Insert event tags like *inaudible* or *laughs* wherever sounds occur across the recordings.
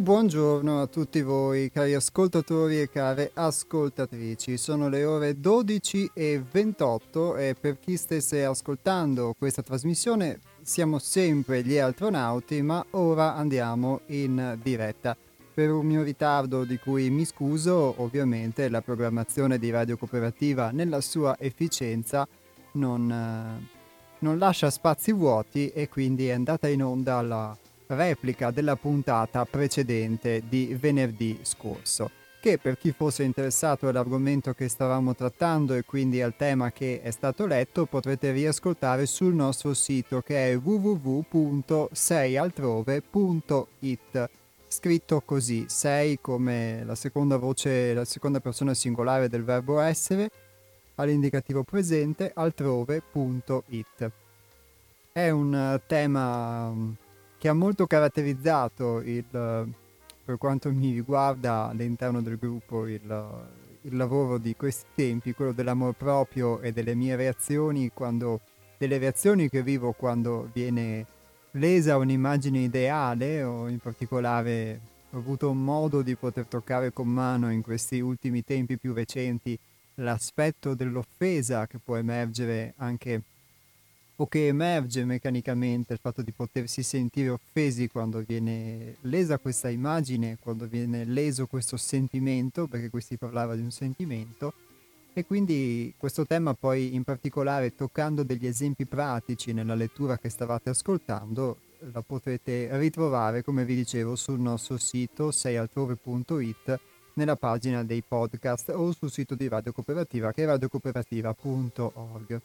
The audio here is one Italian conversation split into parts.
buongiorno a tutti voi cari ascoltatori e care ascoltatrici. Sono le ore 12 e 28 e per chi stesse ascoltando questa trasmissione siamo sempre gli astronauti ma ora andiamo in diretta. Per un mio ritardo di cui mi scuso, ovviamente la programmazione di Radio Cooperativa nella sua efficienza non, eh, non lascia spazi vuoti e quindi è andata in onda la replica della puntata precedente di venerdì scorso, che per chi fosse interessato all'argomento che stavamo trattando e quindi al tema che è stato letto potrete riascoltare sul nostro sito che è www.seialtrove.it scritto così, sei come la seconda voce, la seconda persona singolare del verbo essere, all'indicativo presente, altrove.it. È un tema che ha molto caratterizzato il, per quanto mi riguarda all'interno del gruppo il, il lavoro di questi tempi, quello dell'amor proprio e delle mie reazioni quando, delle reazioni che vivo quando viene lesa un'immagine ideale o in particolare ho avuto modo di poter toccare con mano in questi ultimi tempi più recenti l'aspetto dell'offesa che può emergere anche o che emerge meccanicamente il fatto di potersi sentire offesi quando viene lesa questa immagine, quando viene leso questo sentimento, perché qui si parlava di un sentimento, e quindi questo tema poi in particolare toccando degli esempi pratici nella lettura che stavate ascoltando, la potrete ritrovare, come vi dicevo, sul nostro sito seialtrove.it nella pagina dei podcast o sul sito di Radio Cooperativa che è radiocooperativa.org.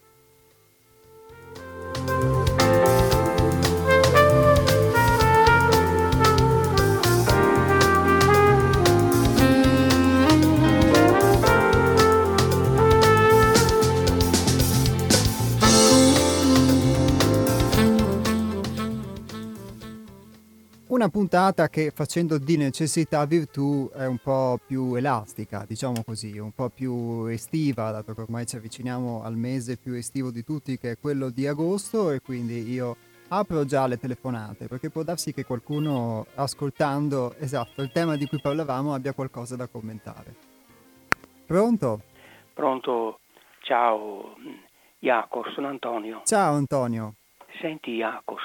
una puntata che facendo di necessità virtù è un po' più elastica, diciamo così, un po' più estiva, dato che ormai ci avviciniamo al mese più estivo di tutti che è quello di agosto e quindi io apro già le telefonate perché può darsi che qualcuno ascoltando, esatto, il tema di cui parlavamo abbia qualcosa da commentare. Pronto? Pronto, ciao Jacob, sono Antonio. Ciao Antonio. Senti Jacob,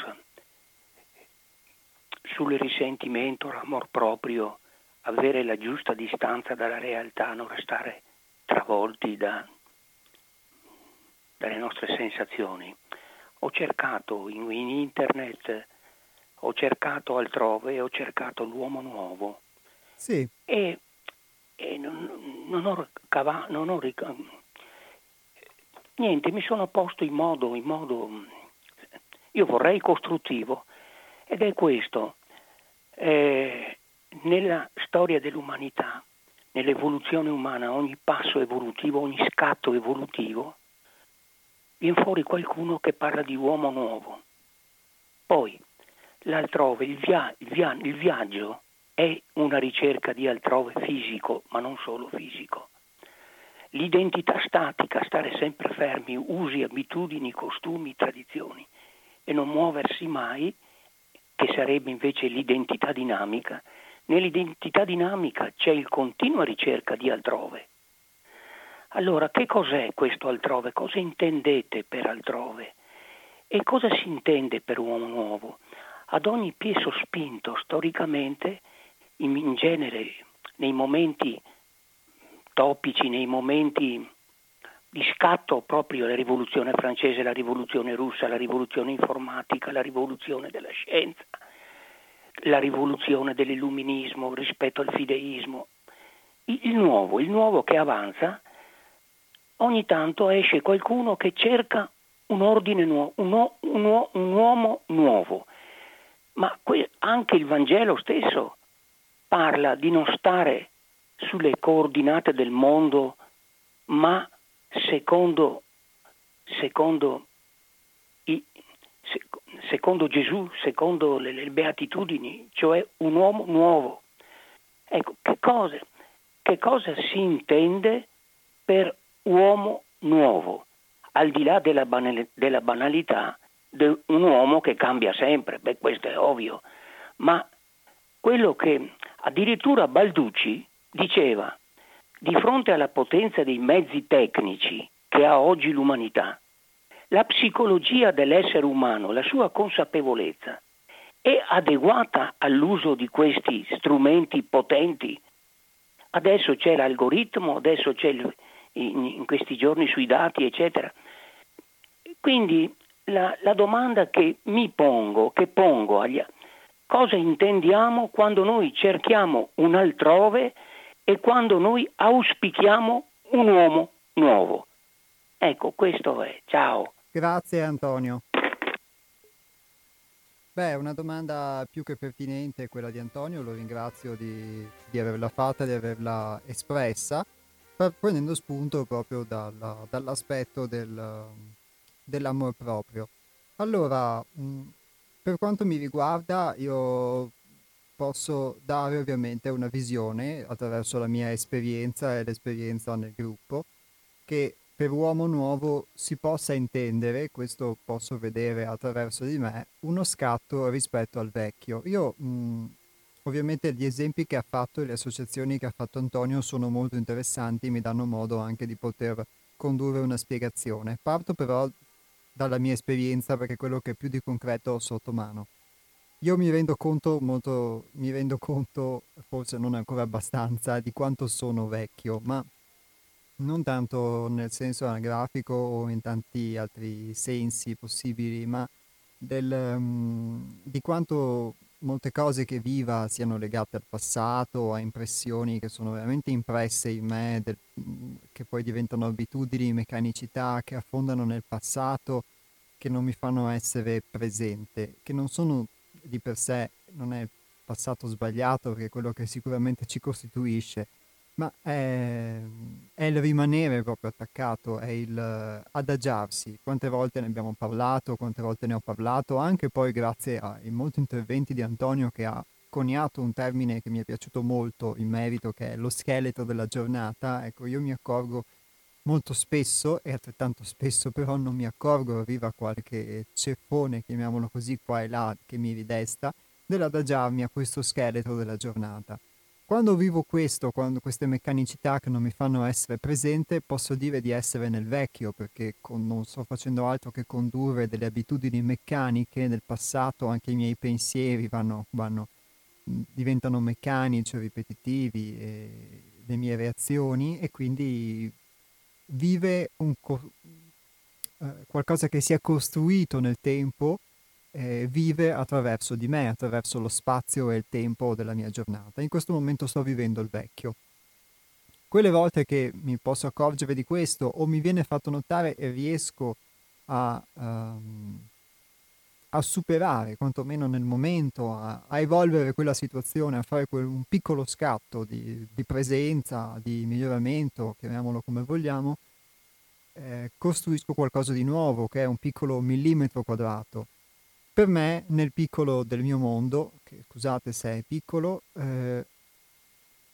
sul risentimento, l'amor proprio, avere la giusta distanza dalla realtà, non restare travolti da, dalle nostre sensazioni. Ho cercato in, in, internet, ho cercato altrove, ho cercato l'uomo nuovo. Sì. E, e non, non, ho cava, non ho niente, mi sono posto in modo, in modo, io vorrei costruttivo, ed è questo. Eh, nella storia dell'umanità, nell'evoluzione umana, ogni passo evolutivo, ogni scatto evolutivo, viene fuori qualcuno che parla di uomo nuovo. Poi, l'altrove, il, via- il, via- il viaggio è una ricerca di altrove fisico, ma non solo fisico. L'identità statica, stare sempre fermi, usi, abitudini, costumi, tradizioni e non muoversi mai, che sarebbe invece l'identità dinamica, nell'identità dinamica c'è il continua ricerca di altrove. Allora, che cos'è questo altrove? Cosa intendete per altrove? E cosa si intende per uomo nuovo? ad ogni piè sospinto storicamente, in genere nei momenti topici, nei momenti di scatto proprio la rivoluzione francese, la rivoluzione russa, la rivoluzione informatica, la rivoluzione della scienza, la rivoluzione dell'illuminismo rispetto al fideismo. Il nuovo, il nuovo che avanza, ogni tanto esce qualcuno che cerca un ordine nuovo, un, un, un uomo nuovo. Ma anche il Vangelo stesso parla di non stare sulle coordinate del mondo, ma secondo, secondo, i, secondo Gesù, secondo le, le, beatitudini, cioè un uomo nuovo. Ecco, che cosa, che cosa si intende per uomo nuovo? Al di là della, banal, della banalità di un uomo che cambia sempre, beh questo è ovvio, ma quello che addirittura Balducci diceva di fronte alla potenza dei mezzi tecnici che ha oggi l'umanità, la psicologia dell'essere umano, la sua consapevolezza, è adeguata all'uso di questi strumenti potenti? Adesso c'è l'algoritmo, adesso c'è il, in, in, questi giorni sui dati, eccetera. Quindi la, la domanda che mi pongo, che pongo agli cosa intendiamo quando noi cerchiamo un altrove e quando noi auspichiamo un uomo nuovo. Ecco, questo è. Ciao. Grazie Antonio. Beh, una domanda più che pertinente quella di Antonio, lo ringrazio di, di averla fatta, di averla espressa, prendendo spunto proprio dalla, dall'aspetto del, dell'amor proprio. Allora, per quanto mi riguarda, io posso dare ovviamente una visione attraverso la mia esperienza e l'esperienza nel gruppo che per uomo nuovo si possa intendere, questo posso vedere attraverso di me, uno scatto rispetto al vecchio. Io mh, ovviamente gli esempi che ha fatto e le associazioni che ha fatto Antonio sono molto interessanti, mi danno modo anche di poter condurre una spiegazione. Parto però dalla mia esperienza perché è quello che più di concreto ho sotto mano. Io mi rendo conto molto, mi rendo conto, forse non ancora abbastanza, di quanto sono vecchio, ma non tanto nel senso anagrafico o in tanti altri sensi possibili, ma del, um, di quanto molte cose che viva siano legate al passato, a impressioni che sono veramente impresse in me, del, che poi diventano abitudini, meccanicità, che affondano nel passato, che non mi fanno essere presente, che non sono di per sé non è passato sbagliato, perché è quello che sicuramente ci costituisce, ma è, è il rimanere proprio attaccato, è il adagiarsi. Quante volte ne abbiamo parlato, quante volte ne ho parlato, anche poi grazie ai molti interventi di Antonio che ha coniato un termine che mi è piaciuto molto in merito, che è lo scheletro della giornata. Ecco, io mi accorgo molto spesso, e altrettanto spesso però non mi accorgo, arriva qualche ceffone, chiamiamolo così, qua e là, che mi ridesta, dell'adagiarmi a questo scheletro della giornata. Quando vivo questo, quando queste meccanicità che non mi fanno essere presente, posso dire di essere nel vecchio, perché con, non sto facendo altro che condurre delle abitudini meccaniche nel passato, anche i miei pensieri vanno, vanno, diventano meccanici, ripetitivi, le mie reazioni, e quindi vive co- eh, qualcosa che si è costruito nel tempo, eh, vive attraverso di me, attraverso lo spazio e il tempo della mia giornata. In questo momento sto vivendo il vecchio. Quelle volte che mi posso accorgere di questo o mi viene fatto notare e riesco a, um, a superare, quantomeno nel momento, a, a, evolvere quella situazione, a fare quel, un piccolo scatto di, di, presenza, di miglioramento, chiamiamolo come vogliamo, eh, costruisco qualcosa di nuovo, che è un piccolo millimetro quadrato. Per me, nel piccolo del mio mondo, che scusate se è piccolo, eh,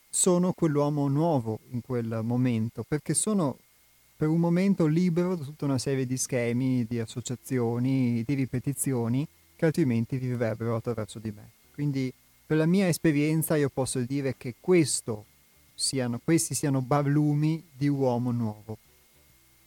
sono quell'uomo nuovo in quel momento, perché sono per un momento libero da tutta una serie di schemi, di associazioni, di ripetizioni che altrimenti vivrebbero attraverso di me. Quindi per la mia esperienza io posso dire che siano, questi siano barlumi di uomo nuovo.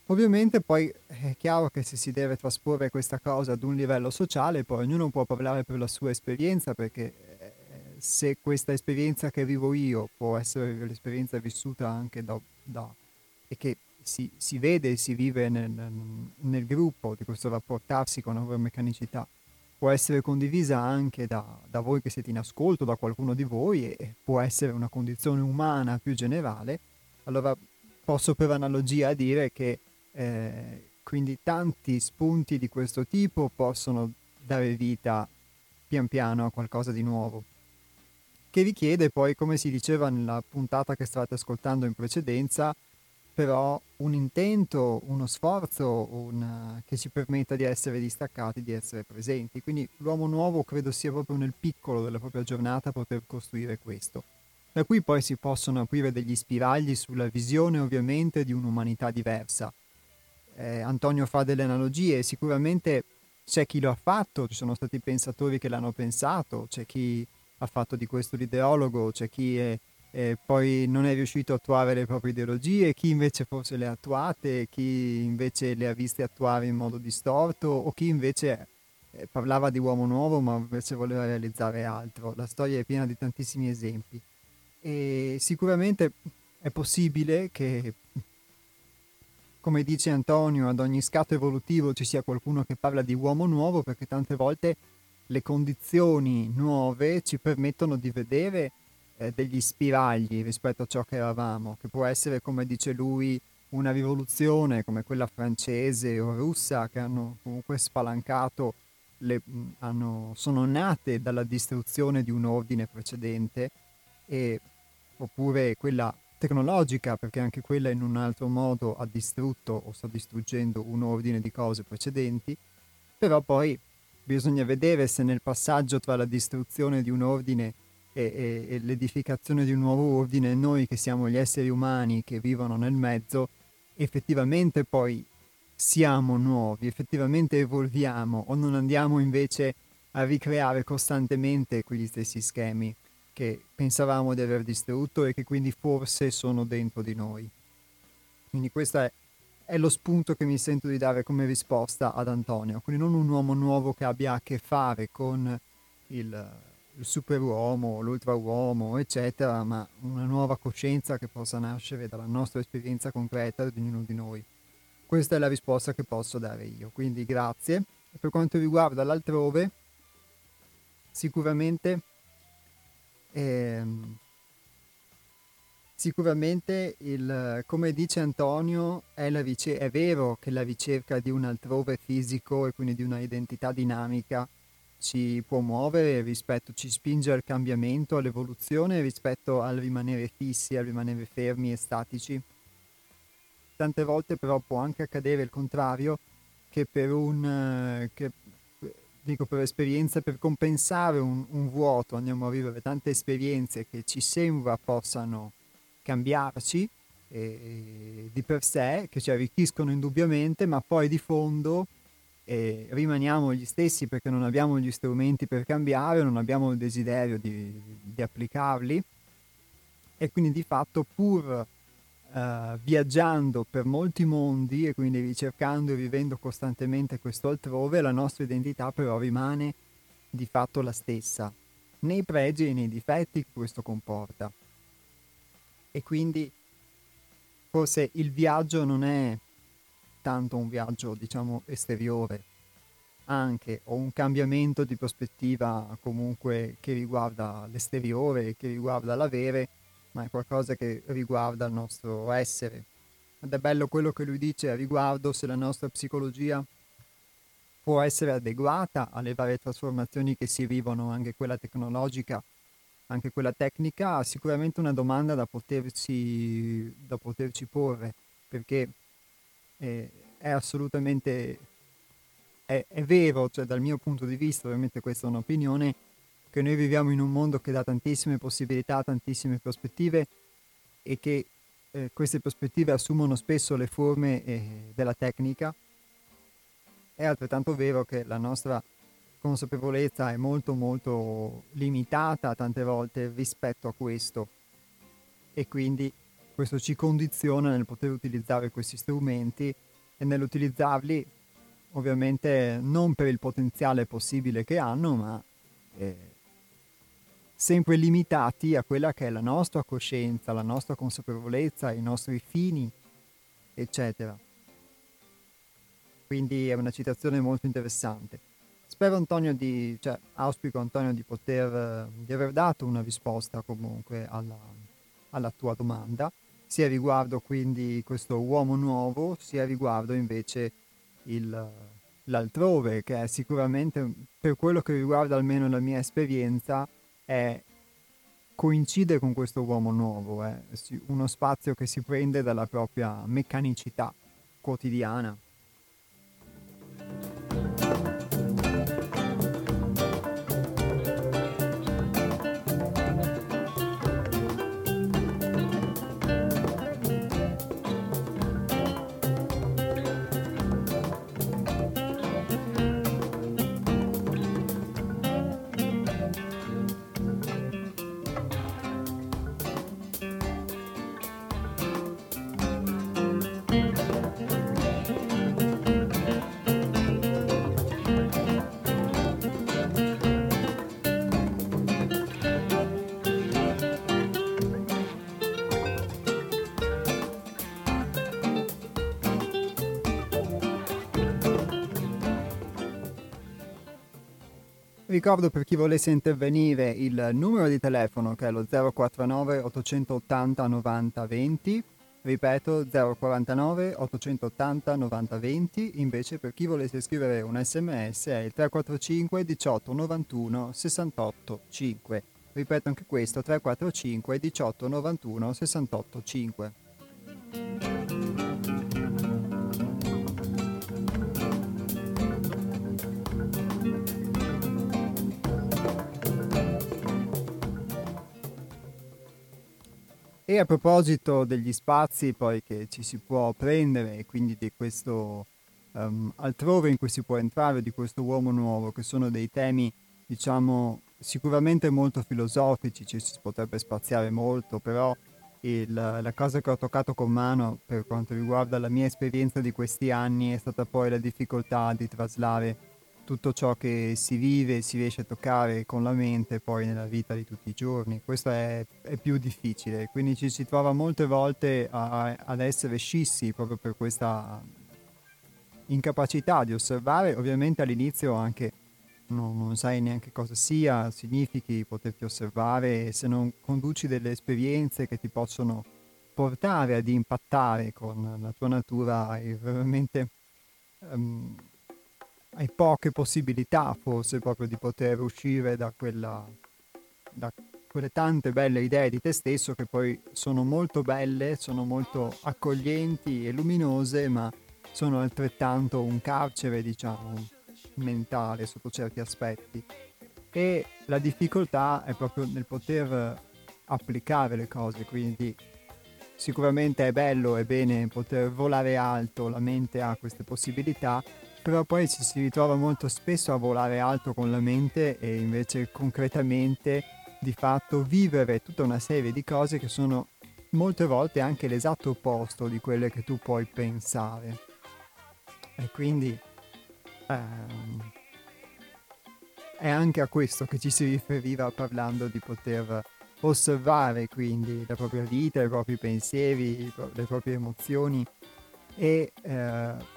Ovviamente poi è chiaro che se si deve trasporre questa cosa ad un livello sociale, poi ognuno può parlare per la sua esperienza, perché eh, se questa esperienza che vivo io può essere l'esperienza vissuta anche da, da e che si, si, vede e si vive nel, nel, gruppo di questo rapportarsi con una meccanicità, può essere condivisa anche da, da, voi che siete in ascolto, da qualcuno di voi e può essere una condizione umana più generale, allora posso per analogia dire che eh, quindi tanti spunti di questo tipo possono dare vita pian piano a qualcosa di nuovo, che richiede poi, come si diceva nella puntata che state ascoltando in precedenza, però un intento, uno sforzo una, che ci permetta di essere distaccati, di essere presenti. Quindi l'uomo nuovo credo sia proprio nel piccolo della propria giornata poter costruire questo. Da qui poi si possono aprire degli spiragli sulla visione ovviamente di un'umanità diversa, eh, Antonio fa delle analogie, sicuramente c'è chi lo ha fatto, ci sono stati pensatori che l'hanno pensato, c'è chi ha fatto di questo l'ideologo, c'è chi è, eh, poi non è riuscito a attuare le proprie ideologie, chi invece forse le ha attuate, chi invece le ha viste attuare in modo distorto o chi invece eh, parlava di uomo nuovo ma invece voleva realizzare altro. La storia è piena di tantissimi esempi e sicuramente è possibile che come dice Antonio, ad ogni scatto evolutivo ci sia qualcuno che parla di uomo nuovo perché tante volte le condizioni nuove ci permettono di vedere eh, degli spiragli rispetto a ciò che eravamo, che può essere, come dice lui, una rivoluzione come quella francese o russa che hanno comunque spalancato, le, hanno, sono nate dalla distruzione di un ordine precedente, e, oppure quella tecnologica, perché anche quella in un altro modo ha distrutto o sta distruggendo un ordine di cose precedenti, però poi bisogna vedere se nel passaggio tra la distruzione di un ordine e, e, e l'edificazione di un nuovo ordine, noi che siamo gli esseri umani che vivono nel mezzo, effettivamente poi siamo nuovi, effettivamente evolviamo o non andiamo invece a ricreare costantemente quegli stessi schemi che pensavamo di aver distrutto e che quindi forse sono dentro di noi. Quindi questo è, è, lo spunto che mi sento di dare come risposta ad Antonio, quindi non un uomo nuovo che abbia a che fare con il, il superuomo, l'ultrauomo, eccetera, ma una nuova coscienza che possa nascere dalla nostra esperienza concreta di ognuno di noi. Questa è la risposta che posso dare io, quindi grazie. Per quanto riguarda l'altrove, sicuramente Ehm, sicuramente, il, come dice Antonio, è, ricer- è, vero che la ricerca di un altrove fisico e quindi di una identità dinamica ci può muovere rispetto, ci spinge al cambiamento, all'evoluzione rispetto al rimanere fissi, al rimanere fermi e statici. Tante volte però può anche accadere il contrario, che per un, che dico per esperienza, per compensare un, un, vuoto andiamo a vivere tante esperienze che ci sembra possano cambiarci eh, di per sé, che ci arricchiscono indubbiamente, ma poi di fondo eh, rimaniamo gli stessi perché non abbiamo gli strumenti per cambiare, non abbiamo il desiderio di, di applicarli e quindi di fatto pur uh, viaggiando per molti mondi e quindi ricercando e vivendo costantemente questo altrove, la nostra identità però rimane di fatto la stessa, nei pregi e nei difetti che questo comporta. E quindi forse il viaggio non è tanto un viaggio, diciamo, esteriore, anche o un cambiamento di prospettiva comunque che riguarda l'esteriore, che riguarda l'avere, ma è qualcosa che riguarda il nostro essere. Ed è bello quello che lui dice a riguardo se la nostra psicologia può essere adeguata alle varie trasformazioni che si vivono, anche quella tecnologica, anche quella tecnica, sicuramente una domanda da poterci, da poterci porre, perché è, è assolutamente, è, è vero, cioè dal mio punto di vista, ovviamente questa è un'opinione, che noi viviamo in un mondo che dà tantissime possibilità, tantissime prospettive e che eh, queste prospettive assumono spesso le forme eh, della tecnica. È altrettanto vero che la nostra consapevolezza è molto molto limitata tante volte rispetto a questo e quindi questo ci condiziona nel poter utilizzare questi strumenti e nell'utilizzarli ovviamente non per il potenziale possibile che hanno, ma eh, sempre limitati a quella che è la nostra coscienza, la nostra consapevolezza, i nostri fini, eccetera. Quindi è una citazione molto interessante. Spero Antonio di, cioè auspico Antonio di poter, di aver dato una risposta comunque alla, alla tua domanda, sia riguardo quindi questo uomo nuovo, sia riguardo invece il, l'altrove, che è sicuramente, per quello che riguarda almeno la mia esperienza, è, coincide con questo uomo nuovo, è uno spazio che si prende dalla propria meccanicità quotidiana. Ricordo per chi volesse intervenire il numero di telefono che è lo 049 880 90 20, ripeto 049 880 90 20, invece per chi volesse scrivere un sms è il 345 18 91 68 5. Ripeto anche questo 345 18 91 68 5. E a proposito degli spazi poi che ci si può prendere e quindi di questo um, altrove in cui si può entrare, di questo uomo nuovo, che sono dei temi, diciamo, sicuramente molto filosofici, ci si potrebbe spaziare molto, però il, la cosa che ho toccato con mano per quanto riguarda la mia esperienza di questi anni è stata poi la difficoltà di traslare tutto ciò che si vive, si riesce a toccare con la mente poi nella vita di tutti i giorni. Questo è, è più difficile, quindi ci si trova molte volte a, ad essere scissi proprio per questa incapacità di osservare. Ovviamente all'inizio anche non, non sai neanche cosa sia, significhi poterti osservare se non conduci delle esperienze che ti possono portare ad impattare con la tua natura hai veramente... Um, hai poche possibilità forse proprio di poter uscire da, quella, da quelle tante belle idee di te stesso che poi sono molto belle, sono molto accoglienti e luminose, ma sono altrettanto un carcere, diciamo, mentale sotto certi aspetti. E la difficoltà è proprio nel poter applicare le cose, quindi sicuramente è bello e bene poter volare alto, la mente ha queste possibilità, però poi ci si ritrova molto spesso a volare alto con la mente e invece concretamente di fatto vivere tutta una serie di cose che sono molte volte anche l'esatto opposto di quelle che tu puoi pensare. E quindi ehm, è anche a questo che ci si riferiva parlando di poter osservare quindi la propria vita, i propri pensieri, le proprie emozioni e eh,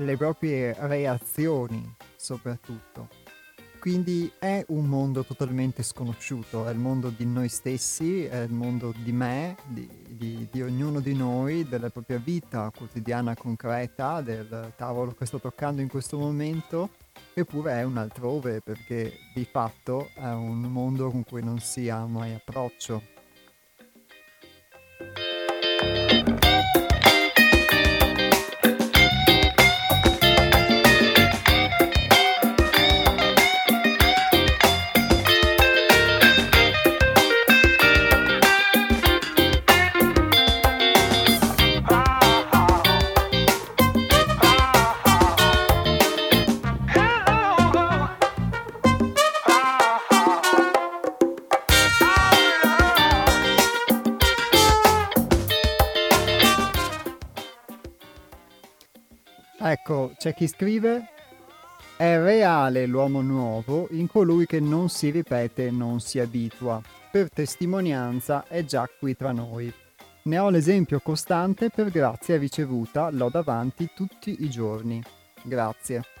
le proprie reazioni soprattutto. Quindi è un mondo totalmente sconosciuto, è il mondo di noi stessi, è il mondo di me, di, di, di ognuno di noi, della propria vita quotidiana concreta, del tavolo che sto toccando in questo momento, eppure è un altrove perché di fatto è un mondo con cui non si ha mai approccio. C'è chi scrive è reale l'uomo nuovo in colui che non si ripete non si abitua. Per testimonianza è già qui tra noi. Ne ho l'esempio costante per grazia ricevuta, l'ho davanti tutti i giorni. Grazie.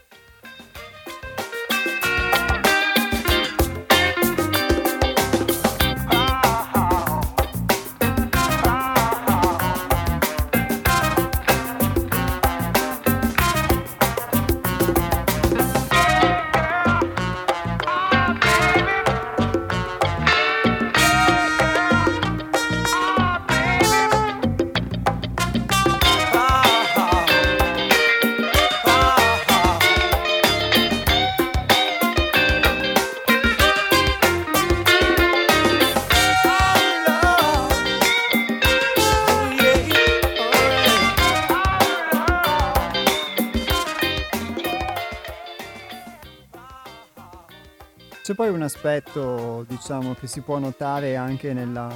Un aspetto, diciamo, che si può notare anche nella,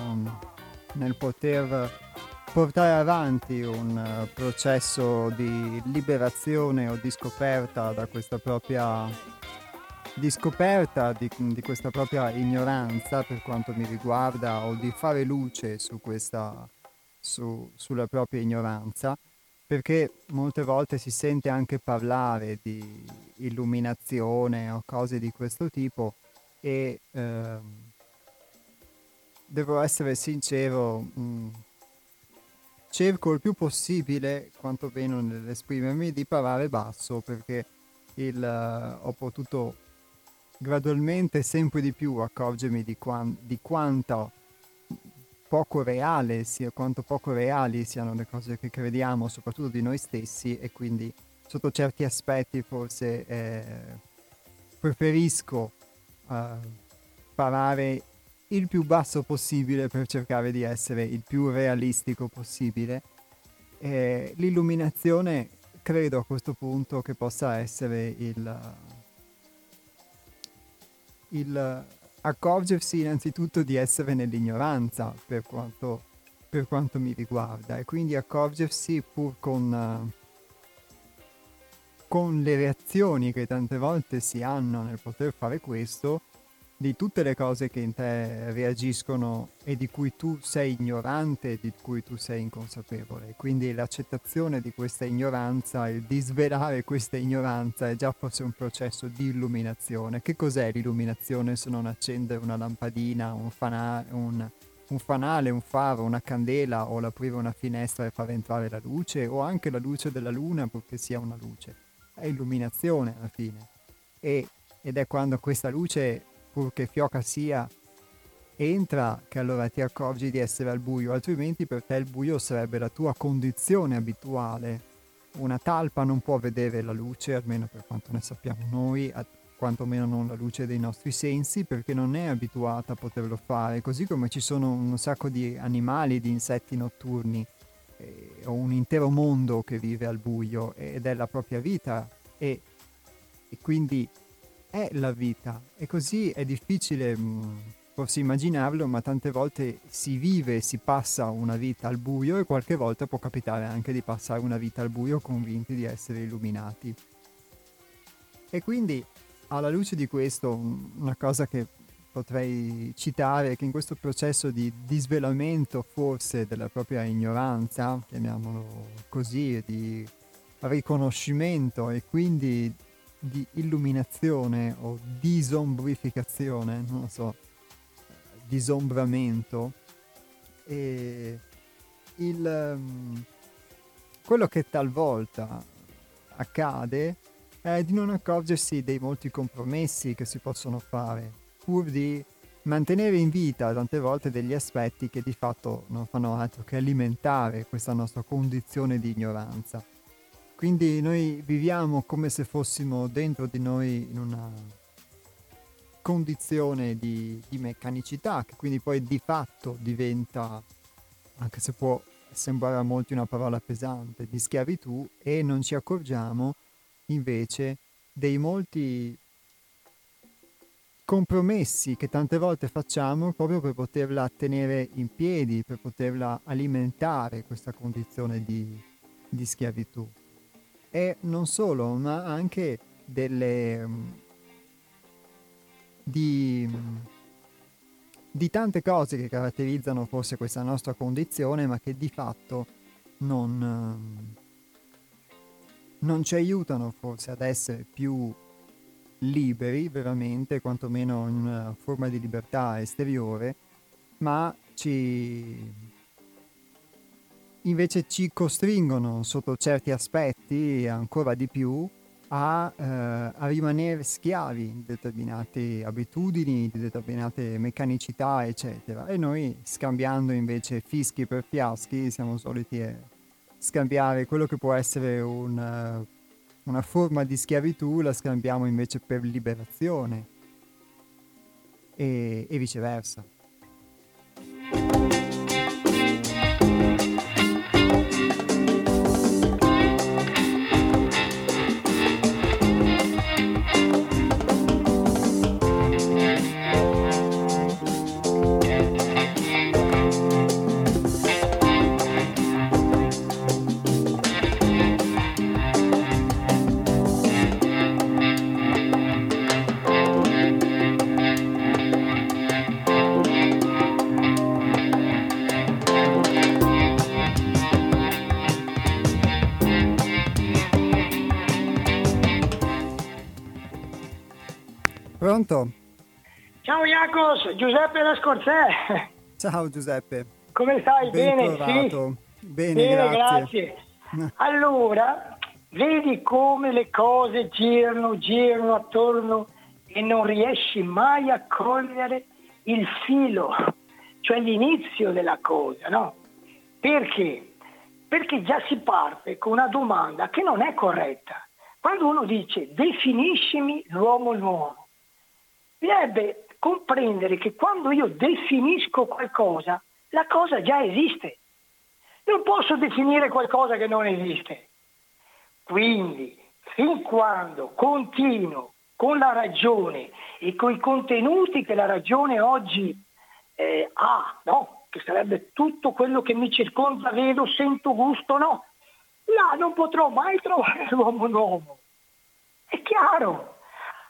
nel poter portare avanti un uh, processo di liberazione o di scoperta da questa propria di scoperta di, di, questa propria ignoranza per quanto mi riguarda o di fare luce su questa su, sulla propria ignoranza perché molte volte si sente anche parlare di illuminazione o cose di questo tipo e ehm, devo essere sincero, mh, mm, cerco il più possibile, quantomeno nell'esprimermi, di parlare basso perché il, uh, ho potuto gradualmente sempre di più accorgermi di, quan- di quanto poco reale sia, quanto poco reali siano le cose che crediamo, soprattutto di noi stessi e quindi sotto certi aspetti forse eh, preferisco uh, parare il più basso possibile per cercare di essere il più realistico possibile. E l'illuminazione credo a questo punto che possa essere il, il accorgersi innanzitutto di essere nell'ignoranza per quanto, per quanto mi riguarda e quindi accorgersi pur con, con le reazioni che tante volte si hanno nel poter fare questo di tutte le cose che in te reagiscono e di cui tu sei ignorante e di cui tu sei inconsapevole. Quindi l'accettazione di questa ignoranza, il disvelare questa ignoranza è già forse un processo di illuminazione. Che cos'è l'illuminazione se non accendere una lampadina, un, fana- un, un fanale, un faro, una candela o l'aprire una finestra e far entrare la luce o anche la luce della luna purché sia una luce? È illuminazione alla fine. E, ed è quando questa luce pur che fioca sia, entra che allora ti accorgi di essere al buio, altrimenti per te il buio sarebbe la tua condizione abituale. Una talpa non può vedere la luce, almeno per quanto ne sappiamo noi, quantomeno non la luce dei nostri sensi, perché non è abituata a poterlo fare, così come ci sono un sacco di animali, di insetti notturni, eh, o un intero mondo che vive al buio ed è la propria vita e, e quindi è la vita e così è difficile mh, mm, forse immaginarlo, ma tante volte si vive, si passa una vita al buio e qualche volta può capitare anche di passare una vita al buio convinti di essere illuminati. E quindi alla luce di questo una cosa che potrei citare che in questo processo di disvelamento forse della propria ignoranza, chiamiamolo così, di riconoscimento e quindi di illuminazione o disombrificazione, non lo so, disombramento. E il, um, quello che talvolta accade è di non accorgersi dei molti compromessi che si possono fare, pur di mantenere in vita tante volte degli aspetti che di fatto non fanno altro che alimentare questa nostra condizione di ignoranza. Quindi noi viviamo come se fossimo dentro di noi in una condizione di, di meccanicità, che quindi poi di fatto diventa, anche se può sembrare a molti una parola pesante, di schiavitù e non ci accorgiamo invece dei molti compromessi che tante volte facciamo proprio per poterla tenere in piedi, per poterla alimentare questa condizione di, di schiavitù. e non solo, ma anche delle... Mm, di, mm, di tante cose che caratterizzano forse questa nostra condizione, ma che di fatto non, non ci aiutano forse ad essere più liberi veramente, quantomeno in una forma di libertà esteriore, ma ci invece ci costringono sotto certi aspetti ancora di più a, eh, a, rimanere schiavi di determinate abitudini, di determinate meccanicità, eccetera. E noi scambiando invece fischi per fiaschi siamo soliti eh, scambiare quello che può essere un, una forma di schiavitù, la scambiamo invece per liberazione e, e viceversa. Pronto? Ciao Jacos, Giuseppe da Scorzè. *laughs* Ciao Giuseppe. Come stai? Ben Bene? Sì. Bene, Bene, grazie. grazie. *laughs* Allora, vedi come le cose girano, girano attorno e non riesci mai a cogliere il filo, cioè l'inizio della cosa, no? Perché? Perché già si parte con una domanda che non è corretta. Quando uno dice definiscimi l'uomo nuovo, bisognerebbe comprendere che quando io definisco qualcosa, la cosa già esiste. Non posso definire qualcosa che non esiste. Quindi, fin quando continuo con la ragione e con i contenuti che la ragione oggi eh, ha, no? che sarebbe tutto quello che mi circonda, vedo, sento, gusto, no, là non potrò mai trovare l'uomo nuovo. È chiaro.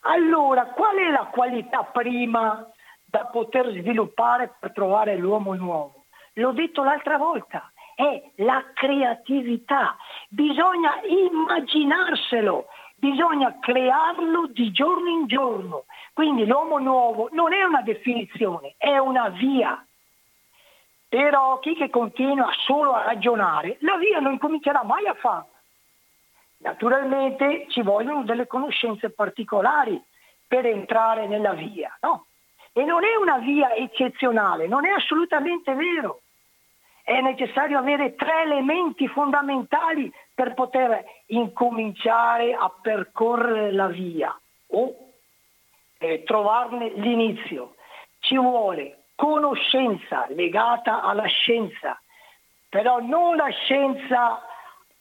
Allora, qual è la qualità prima da poter sviluppare per trovare l'uomo nuovo? L'ho detto l'altra volta, è la creatività. Bisogna immaginarselo, bisogna crearlo di giorno in giorno. Quindi l'uomo nuovo non è una definizione, è una via. Però chi che continua solo a ragionare, la via non comincerà mai a farla. Naturalmente ci vogliono delle conoscenze particolari per entrare nella via, no? E non è una via eccezionale, non è assolutamente vero. È necessario avere tre elementi fondamentali per poter incominciare a percorrere la via o eh, trovarne l'inizio. Ci vuole conoscenza legata alla scienza, però non la scienza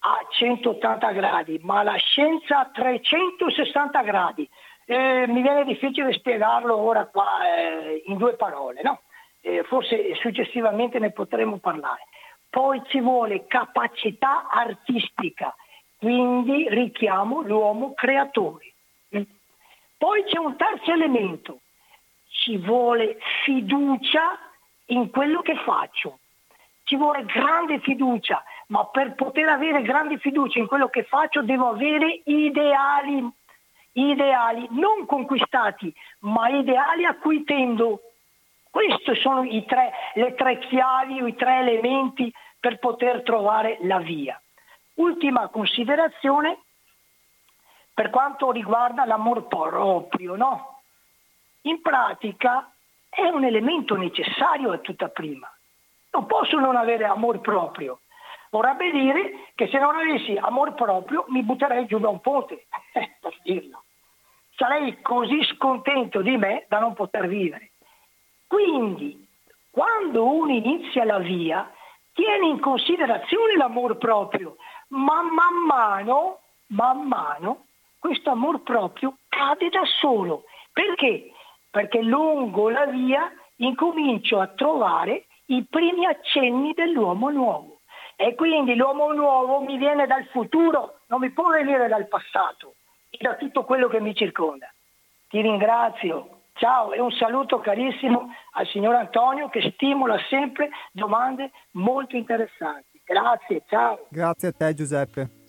a 180 gradi, ma la scienza a 360 gradi. Eh, mi viene difficile spiegarlo ora qua eh, in due parole, no? eh, forse successivamente ne potremo parlare. Poi ci vuole capacità artistica, quindi richiamo l'uomo creatore. Mm. Poi c'è un terzo elemento, ci vuole fiducia in quello che faccio, ci vuole grande fiducia, ma per poter avere grande fiducia in quello che faccio devo avere ideali, ideali non conquistati, ma ideali a cui tendo. Queste sono tre, le tre chiavi o i tre elementi per poter trovare la via. Ultima considerazione per quanto riguarda l'amor proprio, no? In pratica è un elemento necessario a tutta prima. Non posso non avere amor proprio. Vorrebbe dire che se non avessi amor proprio mi butterei giù da un ponte, *laughs* per dirlo. Sarei così scontento di me da non poter vivere. Quindi, quando uno inizia la via, tiene in considerazione l'amor proprio, ma man mano, man mano, questo amor proprio cade da solo. Perché? Perché lungo la via incomincio a trovare i primi accenni dell'uomo nuovo. E quindi l'uomo nuovo mi viene dal futuro, non mi può venire dal passato e da tutto quello che mi circonda. Ti ringrazio, ciao e un saluto carissimo al signor Antonio che stimola sempre domande molto interessanti. Grazie, ciao. Grazie a te Giuseppe.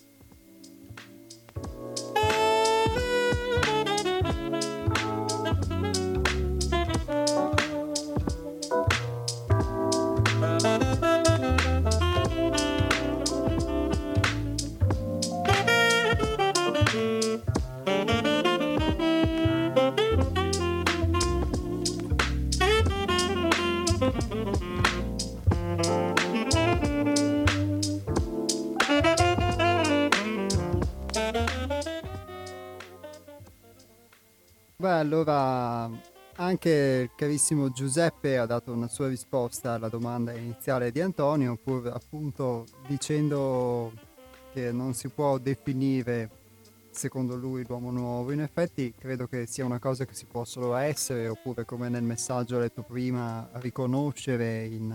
Beh, allora anche il carissimo Giuseppe ha dato una sua risposta alla domanda iniziale di Antonio, pur appunto dicendo che non si può definire secondo lui l'uomo nuovo. In effetti credo che sia una cosa che si può solo essere, oppure come nel messaggio letto prima, riconoscere in,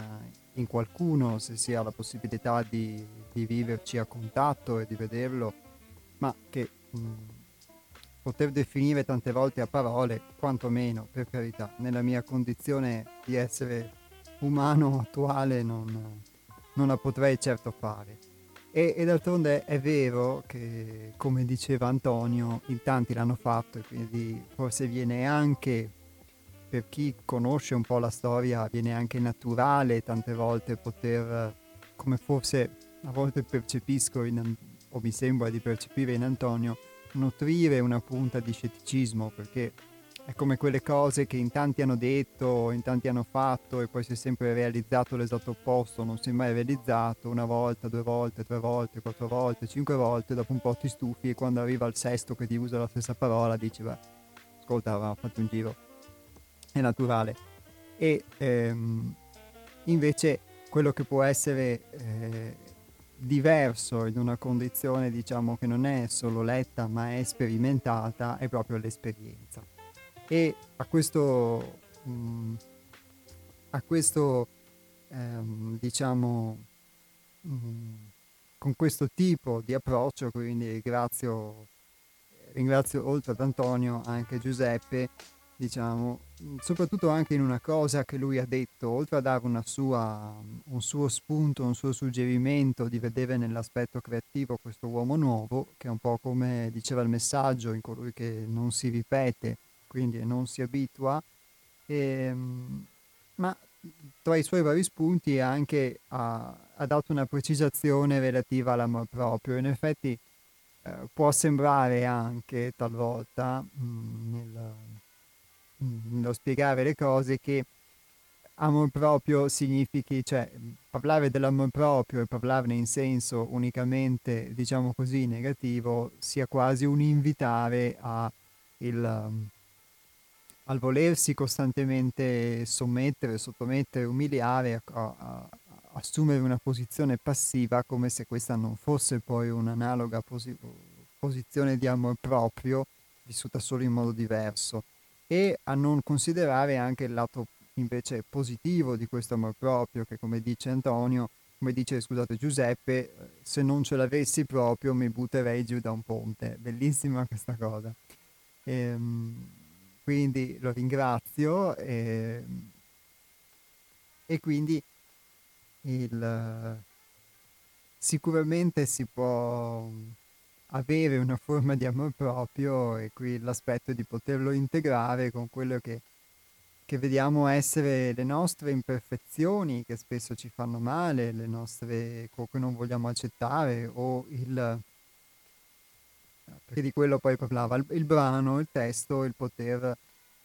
in qualcuno se si ha la possibilità di, di, viverci a contatto e di vederlo, ma che... Mh, poter definire tante volte a parole, quantomeno, per carità, nella mia condizione di essere umano attuale non, non la potrei certo fare. E, e, d'altronde è vero che, come diceva Antonio, in tanti l'hanno fatto e quindi forse viene anche, per chi conosce un po' la storia, viene anche naturale tante volte poter, come forse a volte percepisco in, o mi sembra di percepire in Antonio, nutrire una punta di scetticismo perché è come quelle cose che in tanti hanno detto, in tanti hanno fatto e poi si è sempre realizzato l'esatto opposto, non si è mai realizzato una volta, due volte, tre volte, quattro volte, cinque volte, dopo un po' ti stufi e quando arriva il sesto che ti usa la stessa parola dici beh, ascolta, avevamo fatto un giro, è naturale. E ehm, invece quello che può essere eh, diverso in una condizione diciamo che non è solo letta ma è sperimentata è proprio l'esperienza. E a questo mh, mm, a questo ehm, diciamo mh, mm, con questo tipo di approccio quindi ringrazio ringrazio oltre ad Antonio anche Giuseppe diciamo, soprattutto anche in una cosa che lui ha detto, oltre a dare sua, un suo spunto, un suo suggerimento di vedere nell'aspetto creativo questo uomo nuovo, che è un po' come diceva il messaggio, in colui che non si ripete, quindi non si abitua, e, ehm, ma tra i suoi vari spunti anche ha, ha dato una precisazione relativa all'amor proprio. In effetti eh, può sembrare anche talvolta mh, mm, nel, nello spiegare le cose che amor proprio significhi, cioè parlare dell'amor proprio e parlarne in senso unicamente, diciamo così, negativo, sia quasi un invitare a il, um, al volersi costantemente sommettere, sottomettere, umiliare, a, a, assumere una posizione passiva come se questa non fosse poi un'analoga posi- posizione di amor proprio vissuta solo in modo diverso e a non considerare anche il lato invece positivo di questo amor proprio che come dice Antonio, come dice scusate Giuseppe, eh, se non ce l'avessi proprio mi butterei giù da un ponte. Bellissima questa cosa. Ehm, quindi lo ringrazio e, e quindi il, sicuramente si può avere una forma di amor proprio e qui l'aspetto di poterlo integrare con quello che, che vediamo essere le nostre imperfezioni che spesso ci fanno male, le nostre che non vogliamo accettare o il perché di quello poi parlava il, il brano, il testo, il poter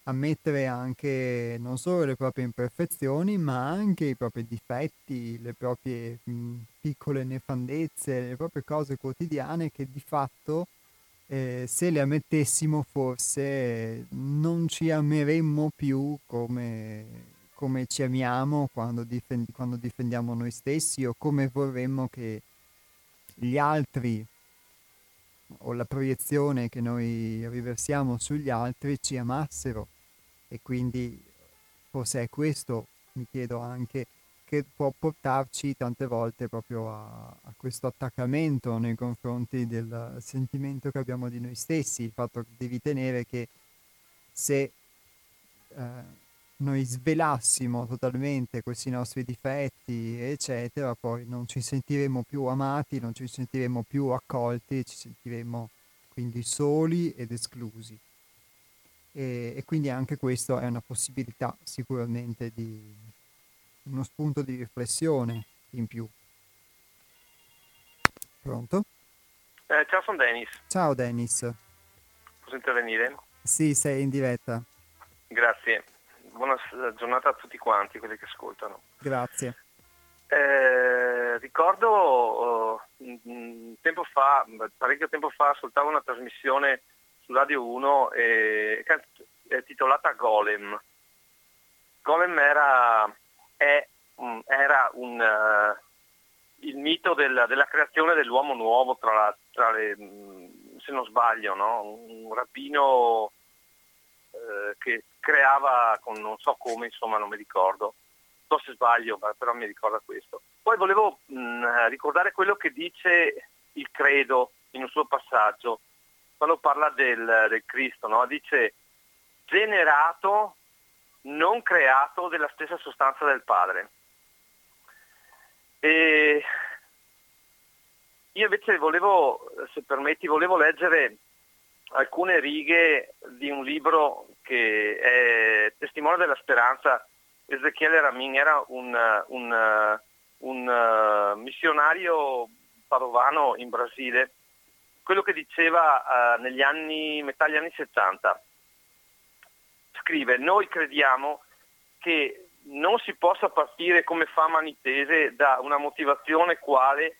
ammettere anche non solo le proprie imperfezioni, ma anche i propri difetti, le proprie mh, piccole nefandezze, le proprie cose quotidiane che di fatto eh, se le ammettessimo forse non ci ameremmo più come, come ci amiamo quando, difend- quando difendiamo noi stessi o come vorremmo che gli altri o la proiezione che noi riversiamo sugli altri ci amassero e quindi forse è questo, mi chiedo anche, che può portarci tante volte proprio a, a, questo attaccamento nei confronti del sentimento che abbiamo di noi stessi, il fatto che devi tenere che se eh, noi svelassimo totalmente questi nostri difetti, eccetera, poi non ci sentiremo più amati, non ci sentiremo più accolti, ci sentiremo quindi soli ed esclusi. E, e quindi anche questo è una possibilità sicuramente di uno spunto di riflessione in più. Pronto? Eh, ciao, sono Dennis. Ciao Dennis. Posso intervenire? Sì, sei in diretta. Grazie. Buona giornata a tutti quanti, quelli che ascoltano. Grazie. Eh, ricordo uh, tempo fa, parecchio tempo fa, ascoltavo una trasmissione su Radio 1 eh, titolata Golem. Golem era è, um, era un, uh, il mito del, della creazione dell'uomo nuovo, tra, la, tra le, um, se non sbaglio, no? un rabbino uh, che creava con non so come, insomma non mi ricordo, so se sbaglio, però mi ricorda questo. Poi volevo mh, mm, ricordare quello che dice il credo in un suo passaggio, quando parla del, del Cristo, no? dice generato non creato della stessa sostanza del padre. E io invece volevo, se permetti, volevo leggere alcune righe di un libro che è testimone della speranza. Ezechiele Ramin era un, un, un uh, missionario padovano in Brasile, quello che diceva uh, negli anni, metà degli anni 70 scrive noi crediamo che non si possa partire come fa Manitese da una motivazione quale,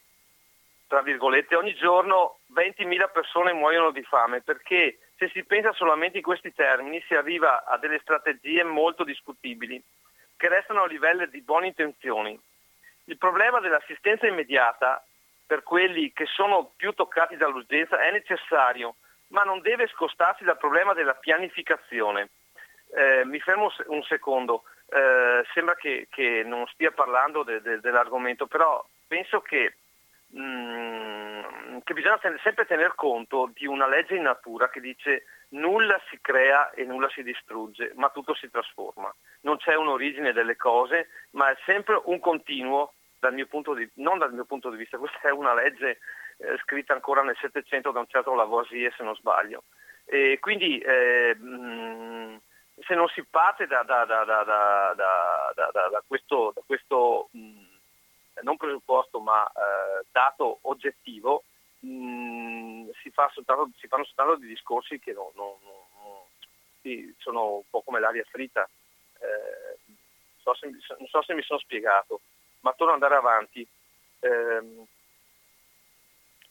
tra virgolette, ogni giorno 20.000 persone muoiono di fame, perché se si pensa solamente in questi termini si arriva a delle strategie molto discutibili, che restano a livello di buone intenzioni. Il problema dell'assistenza immediata per quelli che sono più toccati dall'urgenza è necessario, ma non deve scostarsi dal problema della pianificazione. Eh, mi fermo un secondo, eh, sembra che, che, non stia parlando de, de, dell'argomento, però penso che, mh, mm, che bisogna ten- sempre tener conto di una legge in natura che dice nulla si crea e nulla si distrugge, ma tutto si trasforma. Non c'è un'origine delle cose, ma è sempre un continuo, dal mio punto di, non dal mio punto di vista, *laughs* questa è una legge eh, scritta ancora nel Settecento da un certo Lavoisier, se non sbaglio. E quindi eh, mh, se non si parte da, da, da, da questo, questo mh, non presupposto ma eh, dato oggettivo, mh, si, fa soltanto, si, fanno soltanto dei discorsi che non, non, non, sì, sono un po' come l'aria fritta. Eh, non so se mi sono spiegato, ma torno ad andare avanti. Eh,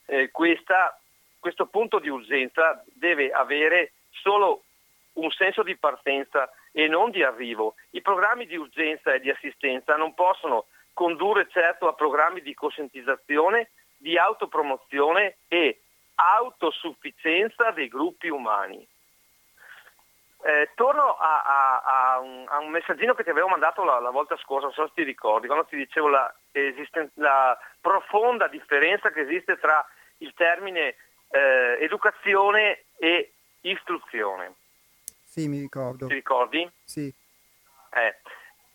eh, questa, questo punto di urgenza deve avere solo un senso di partenza e non di arrivo. I programmi di urgenza e di assistenza non possono condurre certo a programmi di coscientizzazione, di autopromozione e autosufficienza dei gruppi umani. Eh, torno a, a, a, un, a, un, messaggino che ti avevo mandato la, la, volta scorsa, non so se ti ricordi, quando ti dicevo la, esisten- la profonda differenza che esiste tra il termine eh, educazione e istruzione. Sì, mi ricordo. Ti ricordi? Sì. Eh,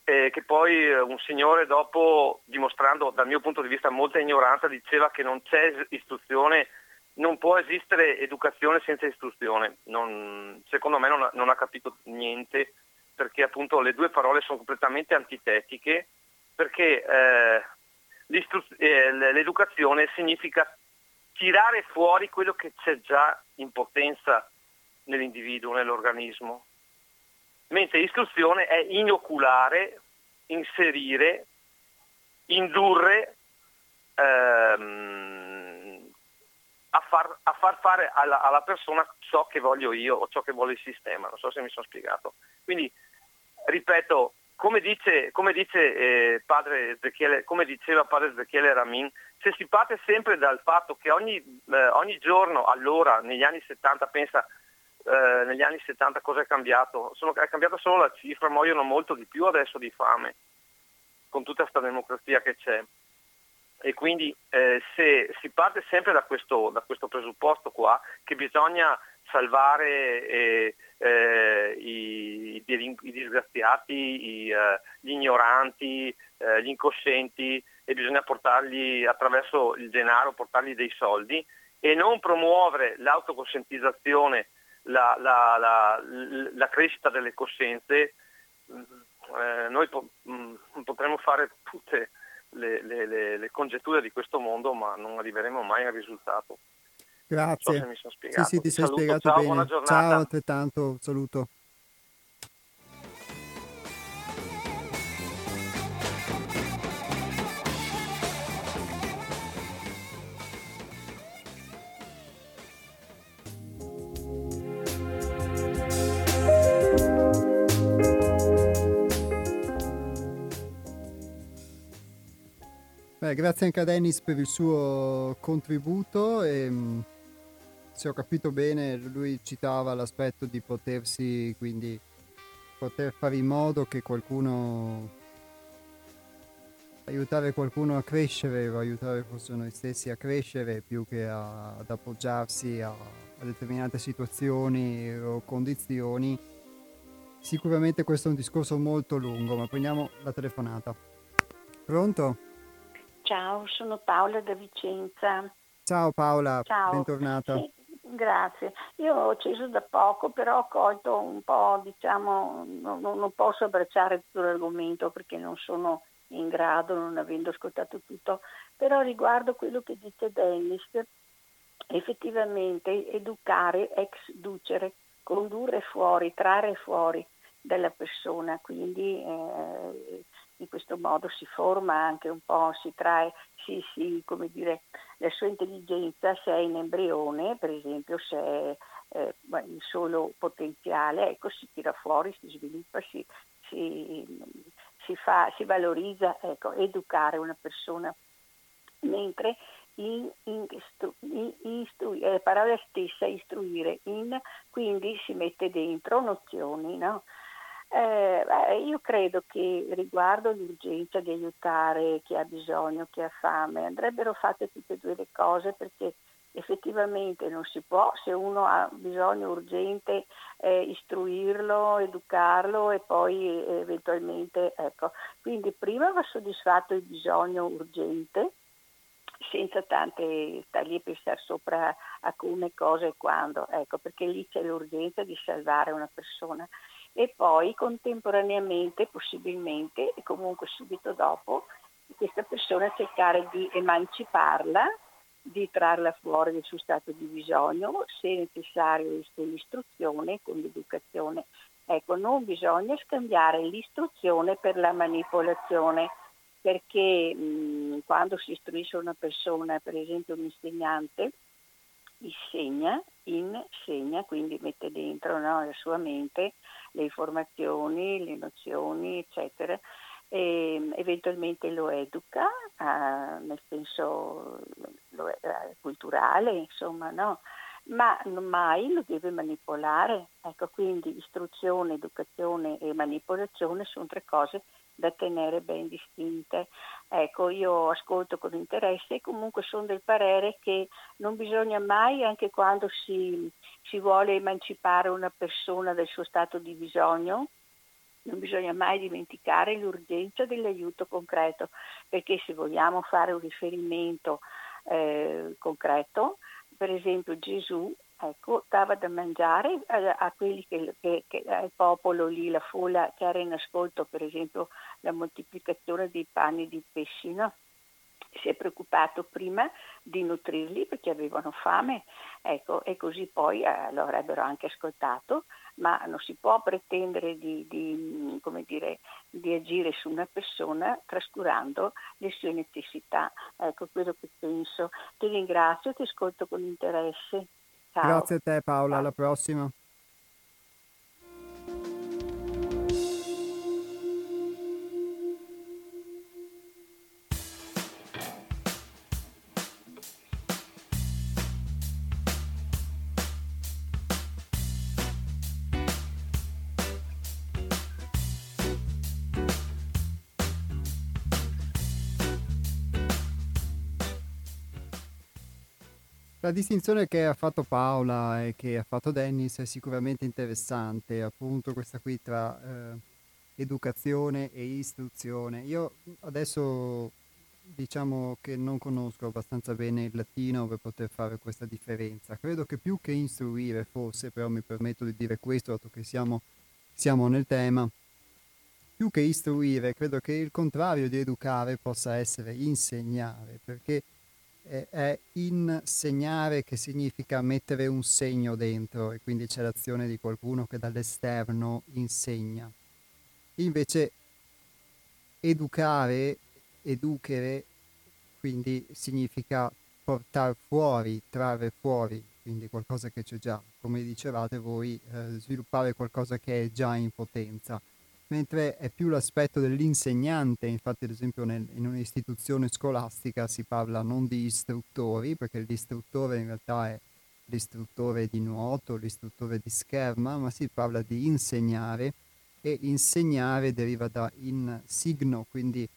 eh, che poi eh, un signore dopo, dimostrando dal mio punto di vista molta ignoranza, diceva che non c'è istruzione, non può esistere educazione senza istruzione. Non, secondo me non ha, non ha capito niente perché appunto le due parole sono completamente antitetiche, perché eh, eh, l'educazione significa tirare fuori quello che c'è già in potenza nell'individuo, nell'organismo. Mentre istruzione è inoculare, inserire, indurre ehm, a, far, a, far, fare alla, alla, persona ciò che voglio io o ciò che vuole il sistema. Non so se mi sono spiegato. Quindi, ripeto, come, dice, come, dice, eh, padre come diceva padre Ezechiele Ramin, se si parte sempre dal fatto che ogni, eh, ogni giorno, allora, negli anni 70, pensa eh, negli anni 70 cosa è cambiato? Sono, è cambiata solo la cifra, muoiono molto di più adesso di fame. con tutta questa democrazia che c'è. E quindi eh, se si parte sempre da questo, da questo, presupposto qua, che bisogna salvare eh, eh, i, i, i, disgraziati, i, eh, gli ignoranti, eh, gli incoscienti e bisogna portargli attraverso il denaro, portargli dei soldi e non promuovere l'autocoscientizzazione, la, la, la, la crescita delle coscienze, mm, eh, noi po- mm, potremmo fare tutte le, le, le, le, congetture di questo mondo, ma non arriveremo mai al risultato. Grazie. So sì, sì, ti sei saluto, spiegato ciao, bene. Ciao, altrettanto, saluto. Beh, grazie anche a Dennis per il suo contributo. E, mm, se ho capito bene, lui citava l'aspetto di potersi, quindi poter fare in modo che qualcuno aiutare qualcuno a crescere o aiutare forse noi stessi a crescere più che a, ad appoggiarsi a, a, determinate situazioni o condizioni. Sicuramente questo è un discorso molto lungo, ma prendiamo la telefonata. Pronto? Ciao, sono Paola da Vicenza. Ciao Paola, Ciao. bentornata. Sì, grazie. Io ho acceso da poco, però ho colto un po', diciamo, non, non posso abbracciare tutto l'argomento perché non sono in grado, non avendo ascoltato tutto, però riguardo quello che dice Dennis, effettivamente educare, ex ducere, condurre fuori, trarre fuori dalla persona, quindi eh, in questo modo si forma anche un po', si trae, si, si, come dire, la sua intelligenza se è in embrione, per esempio se è eh, in solo potenziale, ecco, si tira fuori, si sviluppa, si, si, si, fa, si valorizza, ecco, educare una persona. Mentre in, in, in, instru, eh, parola stessa, istruire, in, quindi si mette dentro nozioni, no? Eh, io credo che riguardo l'urgenza di aiutare chi ha bisogno, chi ha fame, andrebbero fatte tutte e due le cose perché effettivamente non si può, se uno ha bisogno urgente, eh, istruirlo, educarlo e poi eventualmente, ecco, quindi prima va soddisfatto il bisogno urgente senza tante star lì a pensare sopra a come, cosa e quando, ecco, perché lì c'è l'urgenza di salvare una persona e poi contemporaneamente, possibilmente e comunque subito dopo, questa persona cercare di emanciparla, di trarla fuori del suo stato di bisogno, se necessario con l'istruzione, con l'educazione. Ecco, non bisogna scambiare l'istruzione per la manipolazione, perché mh, quando si istruisce una persona, per esempio un insegnante, insegna, insegna, quindi mette dentro no, la sua mente le informazioni, le nozioni, eccetera, e eventualmente lo educa eh, nel senso lo, eh, culturale, insomma, no? ma mai lo deve manipolare. Ecco, quindi istruzione, educazione e manipolazione sono tre cose da tenere ben distinte. Ecco, io ascolto con interesse e comunque sono del parere che non bisogna mai, anche quando si, si vuole emancipare una persona dal suo stato di bisogno, non bisogna mai dimenticare l'urgenza dell'aiuto concreto, perché se vogliamo fare un riferimento eh, concreto, per esempio Gesù ecco, dava da mangiare a, a quelli che, che, che, al popolo lì, la folla che era in ascolto, per esempio la moltiplicazione dei panni dei pesci, no? si è preoccupato prima di nutrirli perché avevano fame, ecco, e così poi eh, lo avrebbero anche ascoltato, ma non si può pretendere di, di, dire, di, agire su una persona trascurando le sue necessità. Ecco quello che penso. Ti ringrazio, ti ascolto con interesse. Ciao. Grazie a te Paola, Ciao. alla prossima. La distinzione che ha fatto Paola e che ha fatto Dennis è sicuramente interessante, appunto questa qui tra eh, educazione e istruzione. Io adesso diciamo che non conosco abbastanza bene il latino per poter fare questa differenza. Credo che più che istruire, forse, però mi permetto di dire questo, dato che siamo, siamo nel tema, più che istruire, credo che il contrario di educare possa essere insegnare, perché è insegnare che significa mettere un segno dentro e quindi c'è l'azione di qualcuno che dall'esterno insegna. Invece educare, educere, quindi significa portare fuori, trarre fuori, quindi qualcosa che c'è già, come dicevate voi, eh, sviluppare qualcosa che è già in potenza mentre è più l'aspetto dell'insegnante, infatti ad esempio nel, in un'istituzione scolastica si parla non di istruttori, perché l'istruttore in realtà è l'istruttore di nuoto, l'istruttore di scherma, ma si parla di insegnare e insegnare deriva da in signo, quindi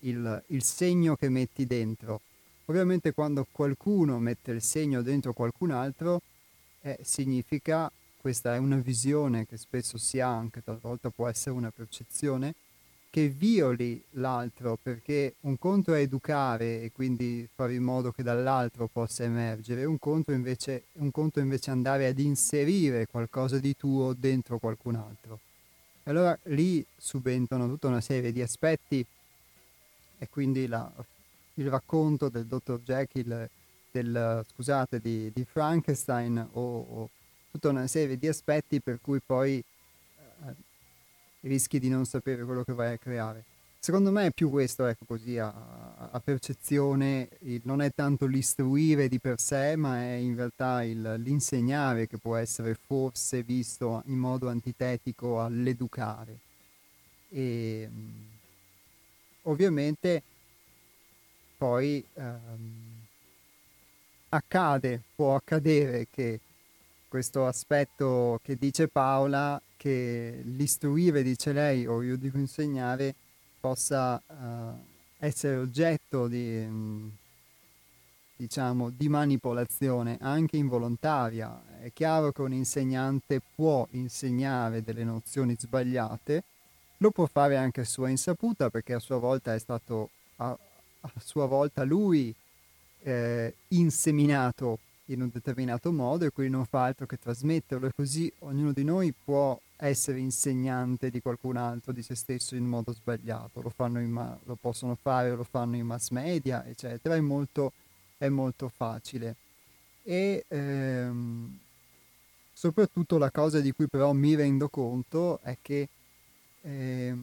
il, il segno che metti dentro. Ovviamente quando qualcuno mette il segno dentro qualcun altro eh, significa questa è una visione che spesso si ha anche, talvolta può essere una percezione, che violi l'altro, perché un conto è educare e quindi fare in modo che dall'altro possa emergere, un conto invece, invece andare ad inserire qualcosa di tuo dentro qualcun altro. E allora lì subentrano tutta una serie di aspetti e quindi la, il racconto del dottor Jekyll, del, scusate, di, di Frankenstein o, o tutta una serie di aspetti per cui poi eh, rischi di non sapere quello che vai a creare. Secondo me è più questo, ecco così, a, a percezione, il, non è tanto l'istruire di per sé, ma è in realtà il, l'insegnare che può essere forse visto in modo antitetico all'educare. E ovviamente poi ehm, accade, può accadere che questo aspetto che dice Paola, che l'istruire, dice lei, o io dico insegnare, possa uh, essere oggetto di, um, diciamo, di manipolazione anche involontaria. È chiaro che un insegnante può insegnare delle nozioni sbagliate, lo può fare anche a sua insaputa perché a sua volta è stato a, a sua volta lui eh, inseminato in un determinato modo e quindi non fa altro che trasmetterlo. E così ognuno di noi può essere insegnante di qualcun altro, di se stesso in modo sbagliato, lo, ma- lo possono fare, lo fanno in mass media, eccetera, è molto, è molto facile. E ehm, soprattutto la cosa di cui però mi rendo conto è che eh,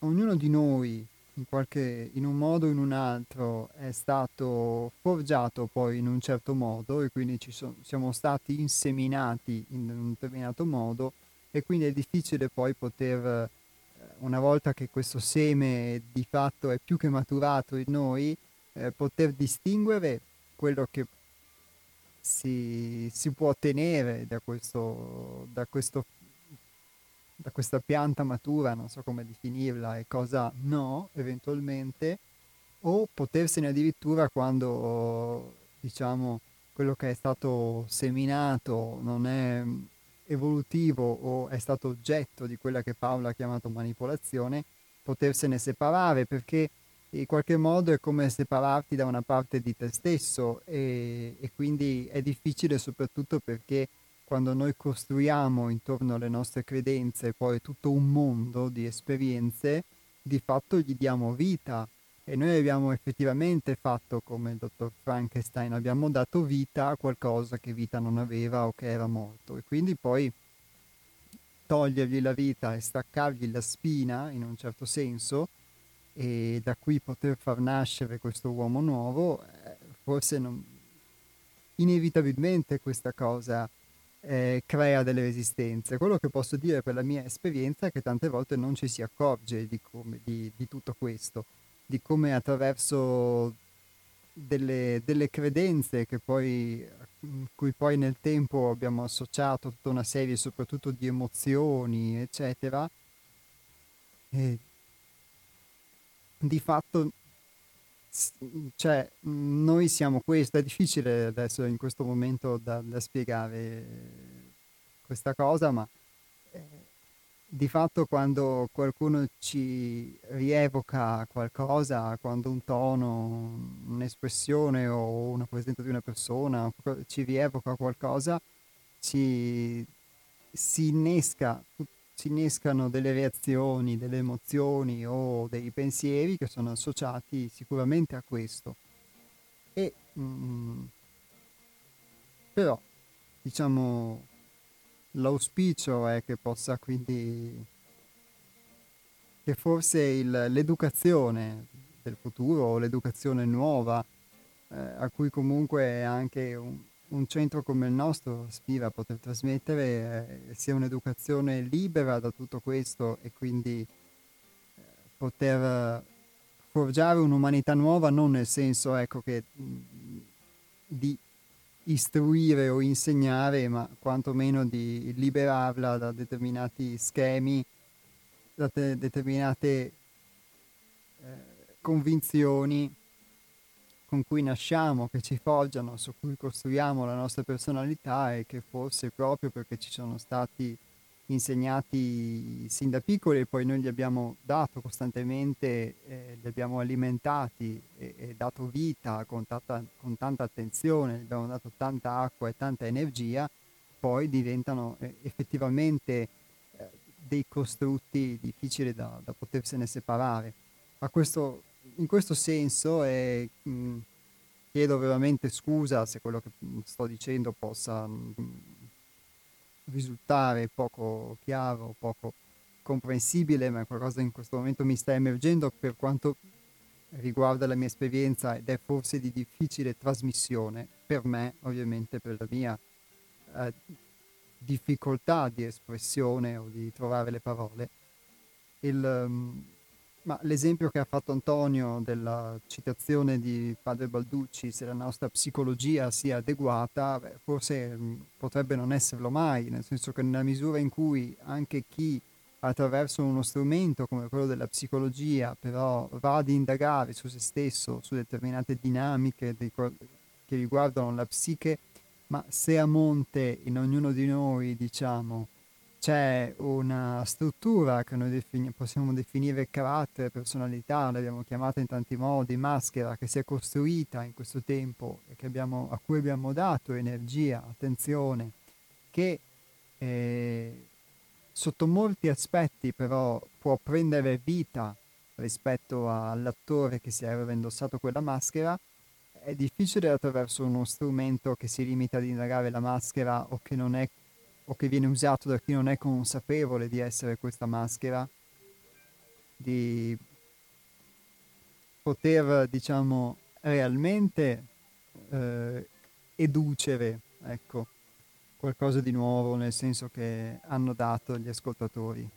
ognuno di noi in, qualche, in un modo o in un altro è stato forgiato poi in un certo modo e quindi ci so, siamo stati inseminati in un determinato modo e quindi è difficile poi poter, eh, una volta che questo seme di fatto è più che maturato in noi, eh, poter distinguere quello che si, si può ottenere da questo, da questo da questa pianta matura, non so come definirla, e cosa no, eventualmente, o potersene addirittura quando, diciamo, quello che è stato seminato non è evolutivo o è stato oggetto di quella che Paola ha chiamato manipolazione, potersene separare perché in qualche modo è come separarti da una parte di te stesso e, e quindi è difficile soprattutto perché quando noi costruiamo intorno alle nostre credenze poi tutto un mondo di esperienze, di fatto gli diamo vita. E noi abbiamo effettivamente fatto come il dottor Frankenstein, abbiamo dato vita a qualcosa che vita non aveva o che era morto. E quindi poi togliergli la vita e staccargli la spina, in un certo senso, e da qui poter far nascere questo uomo nuovo, eh, forse non... inevitabilmente questa cosa eh, crea delle resistenze. Quello che posso dire per la mia esperienza è che tante volte non ci si accorge di, come, di, di tutto questo, di come attraverso delle, delle credenze che poi, cui poi nel tempo abbiamo associato tutta una serie soprattutto di emozioni, eccetera, e di fatto cioè, noi siamo questo, è difficile adesso in questo momento da, da spiegare questa cosa, ma eh, di fatto quando qualcuno ci rievoca qualcosa, quando un tono, un'espressione o una presenza di una persona ci rievoca qualcosa, ci, si innesca tutto si innescano delle reazioni, delle emozioni o dei pensieri che sono associati sicuramente a questo. E, mm, però, diciamo, l'auspicio è che possa quindi, che forse il, l'educazione del futuro o l'educazione nuova, eh, a cui comunque anche un, un centro come il nostro aspira a poter trasmettere eh, sia un'educazione libera da tutto questo e quindi eh, poter forgiare un'umanità nuova non nel senso ecco, che, di istruire o insegnare, ma quantomeno di liberarla da determinati schemi, da te- determinate eh, convinzioni con cui nasciamo, che ci forgiano, su cui costruiamo la nostra personalità e che forse proprio perché ci sono stati insegnati sin da piccoli e poi noi gli abbiamo dato costantemente, eh, li abbiamo alimentati e, e dato vita con tanta, con tanta, attenzione, gli abbiamo dato tanta acqua e tanta energia, poi diventano eh, effettivamente eh, dei costrutti difficili da, da potersene separare. A questo in questo senso e mh, chiedo veramente scusa se quello che sto dicendo possa mh, risultare poco chiaro, poco comprensibile, ma è qualcosa in questo momento mi sta emergendo per quanto riguarda la mia esperienza ed è forse di difficile trasmissione per me, ovviamente per la mia eh, difficoltà di espressione o di trovare le parole. Il, um, ma l'esempio che ha fatto Antonio della citazione di padre Balducci, se la nostra psicologia sia adeguata, beh, forse mh, mm, potrebbe non esserlo mai, nel senso che nella misura in cui anche chi attraverso uno strumento come quello della psicologia però va ad indagare su se stesso, su determinate dinamiche che riguardano la psiche, ma se a monte in ognuno di noi, diciamo, c'è una struttura che noi defini- possiamo definire carattere, personalità, l'abbiamo chiamata in tanti modi, maschera, che si è costruita in questo tempo e abbiamo, a cui abbiamo dato energia, attenzione, che eh, sotto molti aspetti però può prendere vita rispetto all'attore che si era indossato quella maschera, è difficile attraverso uno strumento che si limita ad indagare la maschera o che non è o che viene usato da chi non è consapevole di essere questa maschera, di poter, diciamo, realmente eh, educere, ecco, qualcosa di nuovo nel senso che hanno dato gli ascoltatori.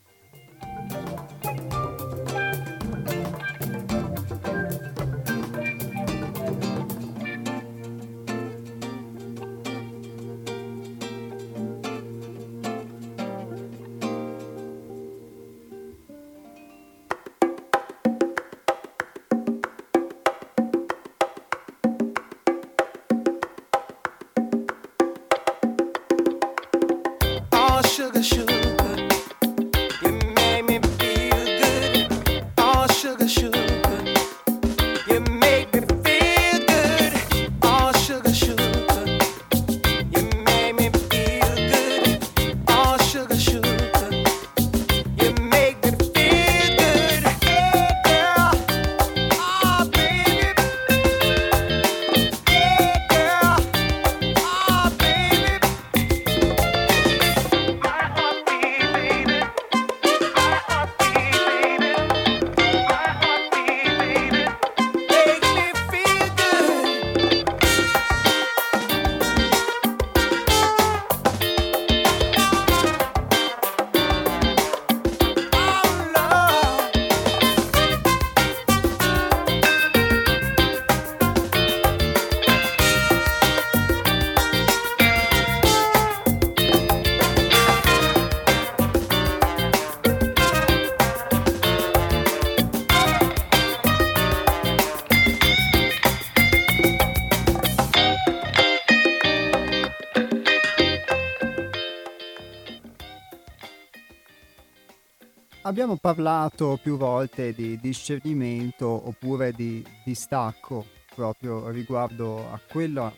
Abbiamo parlato più volte di discernimento oppure di distacco proprio riguardo a quella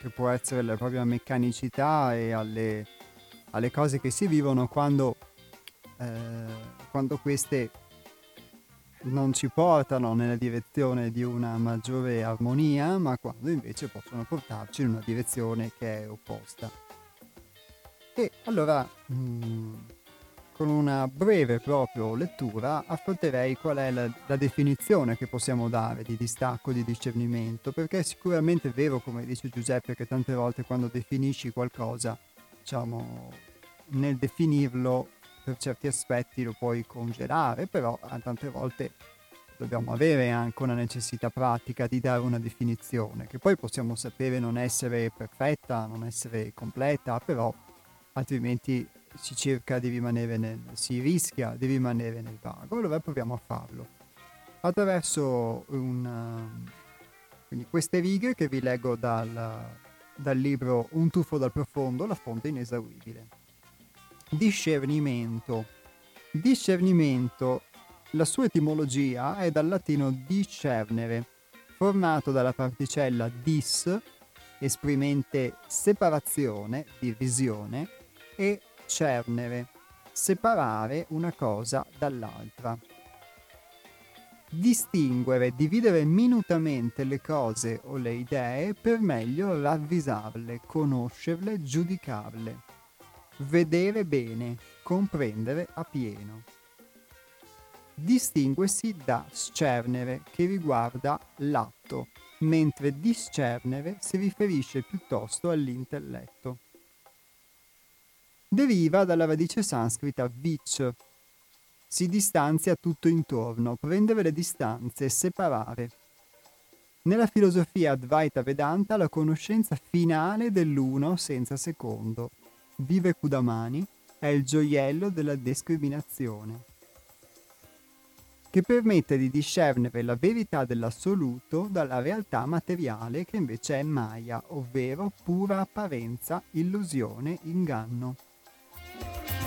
che può essere la propria meccanicità e alle, alle cose che si vivono quando, eh, quando queste non ci portano nella direzione di una maggiore armonia, ma quando invece possono portarci in una direzione che è opposta. E allora, mh, mm, con una breve proprio lettura, affronterei qual è la, la, definizione che possiamo dare di distacco, di discernimento, perché è sicuramente vero, come dice Giuseppe, che tante volte quando definisci qualcosa, diciamo, nel definirlo per certi aspetti lo puoi congelare, però tante volte dobbiamo avere anche una necessità pratica di dare una definizione, che poi possiamo sapere non essere perfetta, non essere completa, però altrimenti si cerca di rimanere nel, si rischia di rimanere nel vago, allora proviamo a farlo attraverso una, quindi queste righe che vi leggo dal, dal libro Un tuffo dal profondo, la fonte inesauribile. Discernimento. Discernimento, la sua etimologia è dal latino discernere, formato dalla particella dis, esprimente separazione, divisione, e cernere, separare una cosa dall'altra. Distinguere, dividere minutamente le cose o le idee per meglio ravvisarle, conoscerle, giudicarle. Vedere bene, comprendere appieno. Distinguersi da scernere, che riguarda l'atto, mentre discernere si riferisce piuttosto all'intelletto deriva dalla radice sanscrita vich. Si distanzia tutto intorno, prendere le distanze, separare. Nella filosofia Advaita Vedanta la conoscenza finale dell'uno senza secondo. Vive Kudamani è il gioiello della discriminazione, che permette di discernere la verità dell'assoluto dalla realtà materiale che invece è Maya, ovvero pura apparenza, illusione, inganno. Yeah.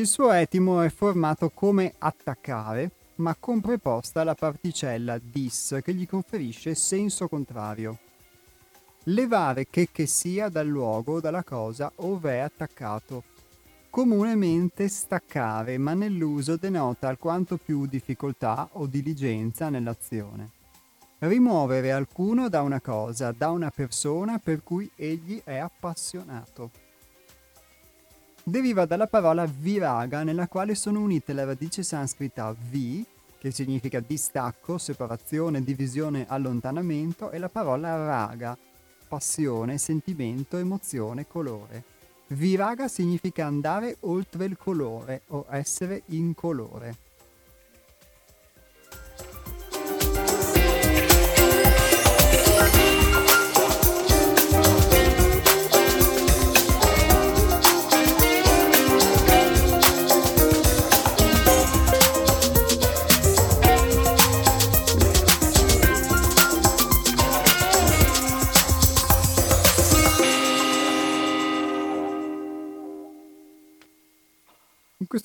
Il suo etimo è formato come attaccare, ma con preposta la particella dis che gli conferisce senso contrario. Levare che che sia dal luogo o dalla cosa ove è attaccato. Comunemente staccare, ma nell'uso denota alquanto più difficoltà o diligenza nell'azione. Rimuovere alcuno da una cosa, da una persona per cui egli è appassionato deriva dalla parola viraga nella quale sono unite la radice sanscrita vi, che significa distacco, separazione, divisione, allontanamento, e la parola raga, passione, sentimento, emozione, colore. Viraga significa andare oltre il colore o essere incolore.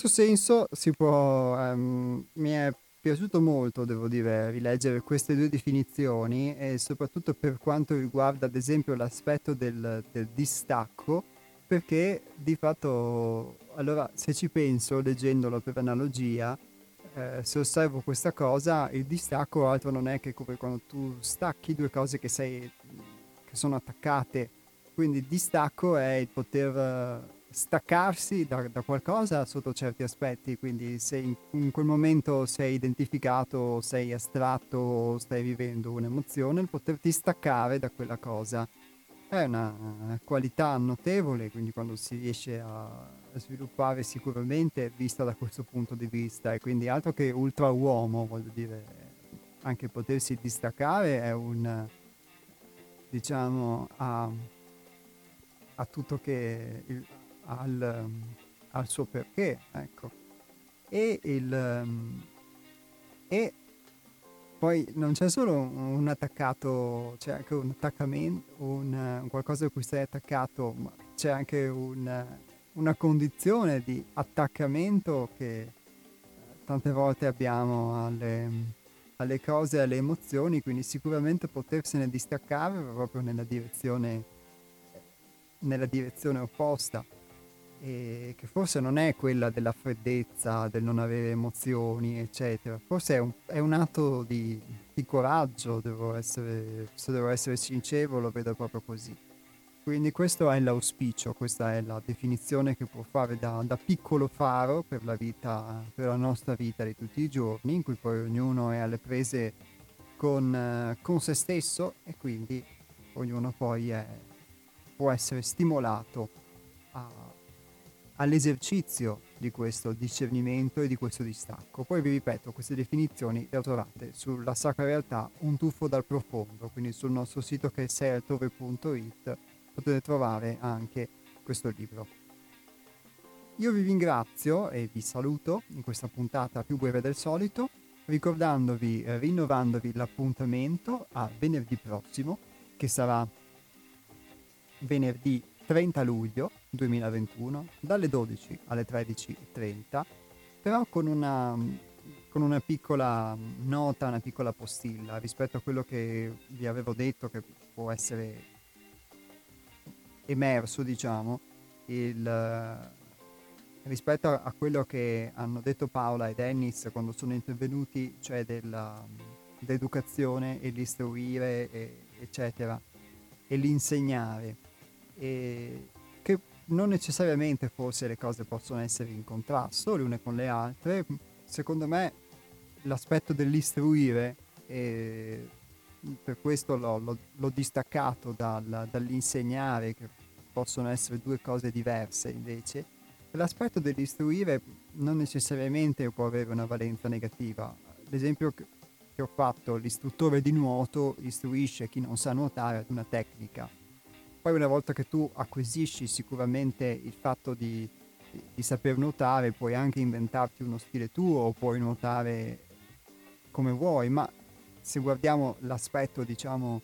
Senso si può, ehm, mi è piaciuto molto, devo dire, rileggere queste due definizioni e soprattutto per quanto riguarda ad esempio l'aspetto del, del distacco, perché di fatto, allora se ci penso leggendolo per analogia, eh, se osservo questa cosa, il distacco altro non è che come quando tu stacchi due cose che, sei, che sono attaccate, quindi il distacco è il poter staccarsi da, da, qualcosa sotto certi aspetti, quindi se in, in, quel momento sei identificato, sei astratto, stai vivendo un'emozione, il poterti staccare da quella cosa è una qualità notevole, quindi quando si riesce a sviluppare sicuramente vista da questo punto di vista. E quindi altro che ultra uomo, voglio dire, anche potersi distaccare è un, diciamo, a, a tutto che... Il, al, al suo perché, ecco. E, il, e poi non c'è solo un attaccato, c'è anche un attaccamento, un, un qualcosa a cui stai attaccato, ma c'è anche un, una condizione di attaccamento che tante volte abbiamo alle, alle cose, alle emozioni, quindi sicuramente potersene distaccare proprio nella direzione, nella direzione opposta e che forse non è quella della freddezza, del non avere emozioni, eccetera. Forse è un, è un atto di, di coraggio, devo essere, se devo essere sincero, lo vedo proprio così. Quindi questo è l'auspicio, questa è la definizione che può fare da, da, piccolo faro per la vita, per la nostra vita di tutti i giorni, in cui poi ognuno è alle prese con, con se stesso e quindi ognuno poi è, può essere stimolato a all'esercizio di questo discernimento e di questo distacco. Poi vi ripeto, queste definizioni le trovate sulla Sacra Realtà Un tuffo dal profondo, quindi sul nostro sito che è seialtove.it potete trovare anche questo libro. Io vi ringrazio e vi saluto in questa puntata più breve del solito, ricordandovi, eh, rinnovandovi l'appuntamento a venerdì prossimo, che sarà venerdì 30 luglio 2021 dalle 12 alle 13.30 però con una, con una piccola nota, una piccola postilla rispetto a quello che vi avevo detto che può essere emerso diciamo il, rispetto a quello che hanno detto Paola e Dennis quando sono intervenuti cioè della, dell'educazione e l'istruire e, eccetera e l'insegnare. E non necessariamente forse le cose possono essere in contrasto le une con le altre. Secondo me l'aspetto dell'istruire, e per questo l'ho, l'ho, l'ho distaccato dal, dall'insegnare, che possono essere due cose diverse invece, l'aspetto dell'istruire non necessariamente può avere una valenza negativa. L'esempio che, ho fatto, l'istruttore di nuoto istruisce chi non sa nuotare ad una tecnica poi una volta che tu acquisisci sicuramente il fatto di, di, saper nuotare, puoi anche inventarti uno stile tuo o puoi nuotare come vuoi, ma se guardiamo l'aspetto diciamo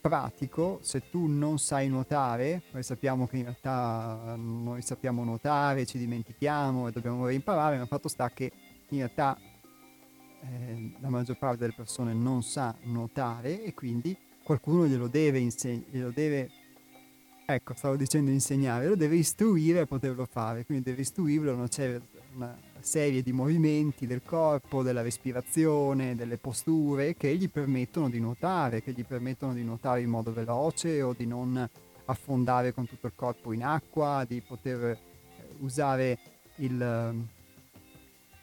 pratico, se tu non sai nuotare, noi sappiamo che in realtà noi sappiamo nuotare, ci dimentichiamo e dobbiamo reimparare, ma il fatto sta che in realtà eh, la maggior parte delle persone non sa nuotare e quindi qualcuno glielo deve, inseg- glielo deve Ecco, stavo dicendo insegnare, lo deve istruire a poterlo fare, quindi deve istruirlo a una, una serie di movimenti del corpo, della respirazione, delle posture che gli permettono di nuotare, che gli permettono di nuotare in modo veloce o di non affondare con tutto il corpo in acqua, di poter eh, usare il ehm,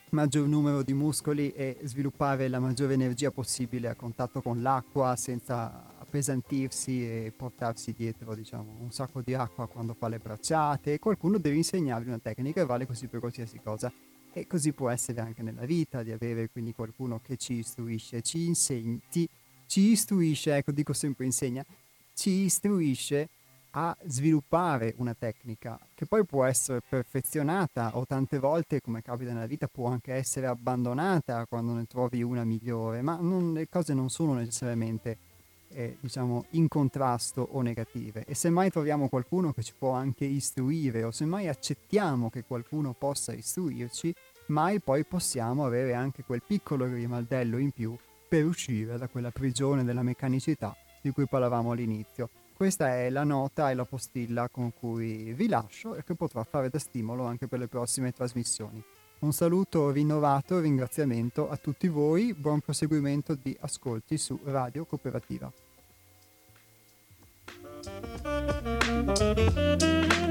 maggior numero di muscoli e sviluppare la maggiore energia possibile a contatto con l'acqua senza appesantirsi e portarsi dietro diciamo, un sacco di acqua quando fa le bracciate. Qualcuno deve insegnargli una tecnica e vale così per qualsiasi cosa. E così può essere anche nella vita, di avere quindi qualcuno che ci istruisce, ci insegna, ti, ci istruisce, ecco dico sempre insegna, ci istruisce a sviluppare una tecnica che poi può essere perfezionata o tante volte, come capita nella vita, può anche essere abbandonata quando ne trovi una migliore, ma non, le cose non sono necessariamente eh, diciamo, in contrasto o negative. E se mai troviamo qualcuno che ci può anche istruire, o se mai accettiamo che qualcuno possa istruirci, mai poi possiamo avere anche quel piccolo grimaldello in più per uscire da quella prigione della meccanicità di cui parlavamo all'inizio. Questa è la nota e la postilla con cui vi lascio e che potrà fare da stimolo anche per le prossime trasmissioni. Un saluto rinnovato e ringraziamento a tutti voi, buon proseguimento di ascolti su Radio Cooperativa. thank you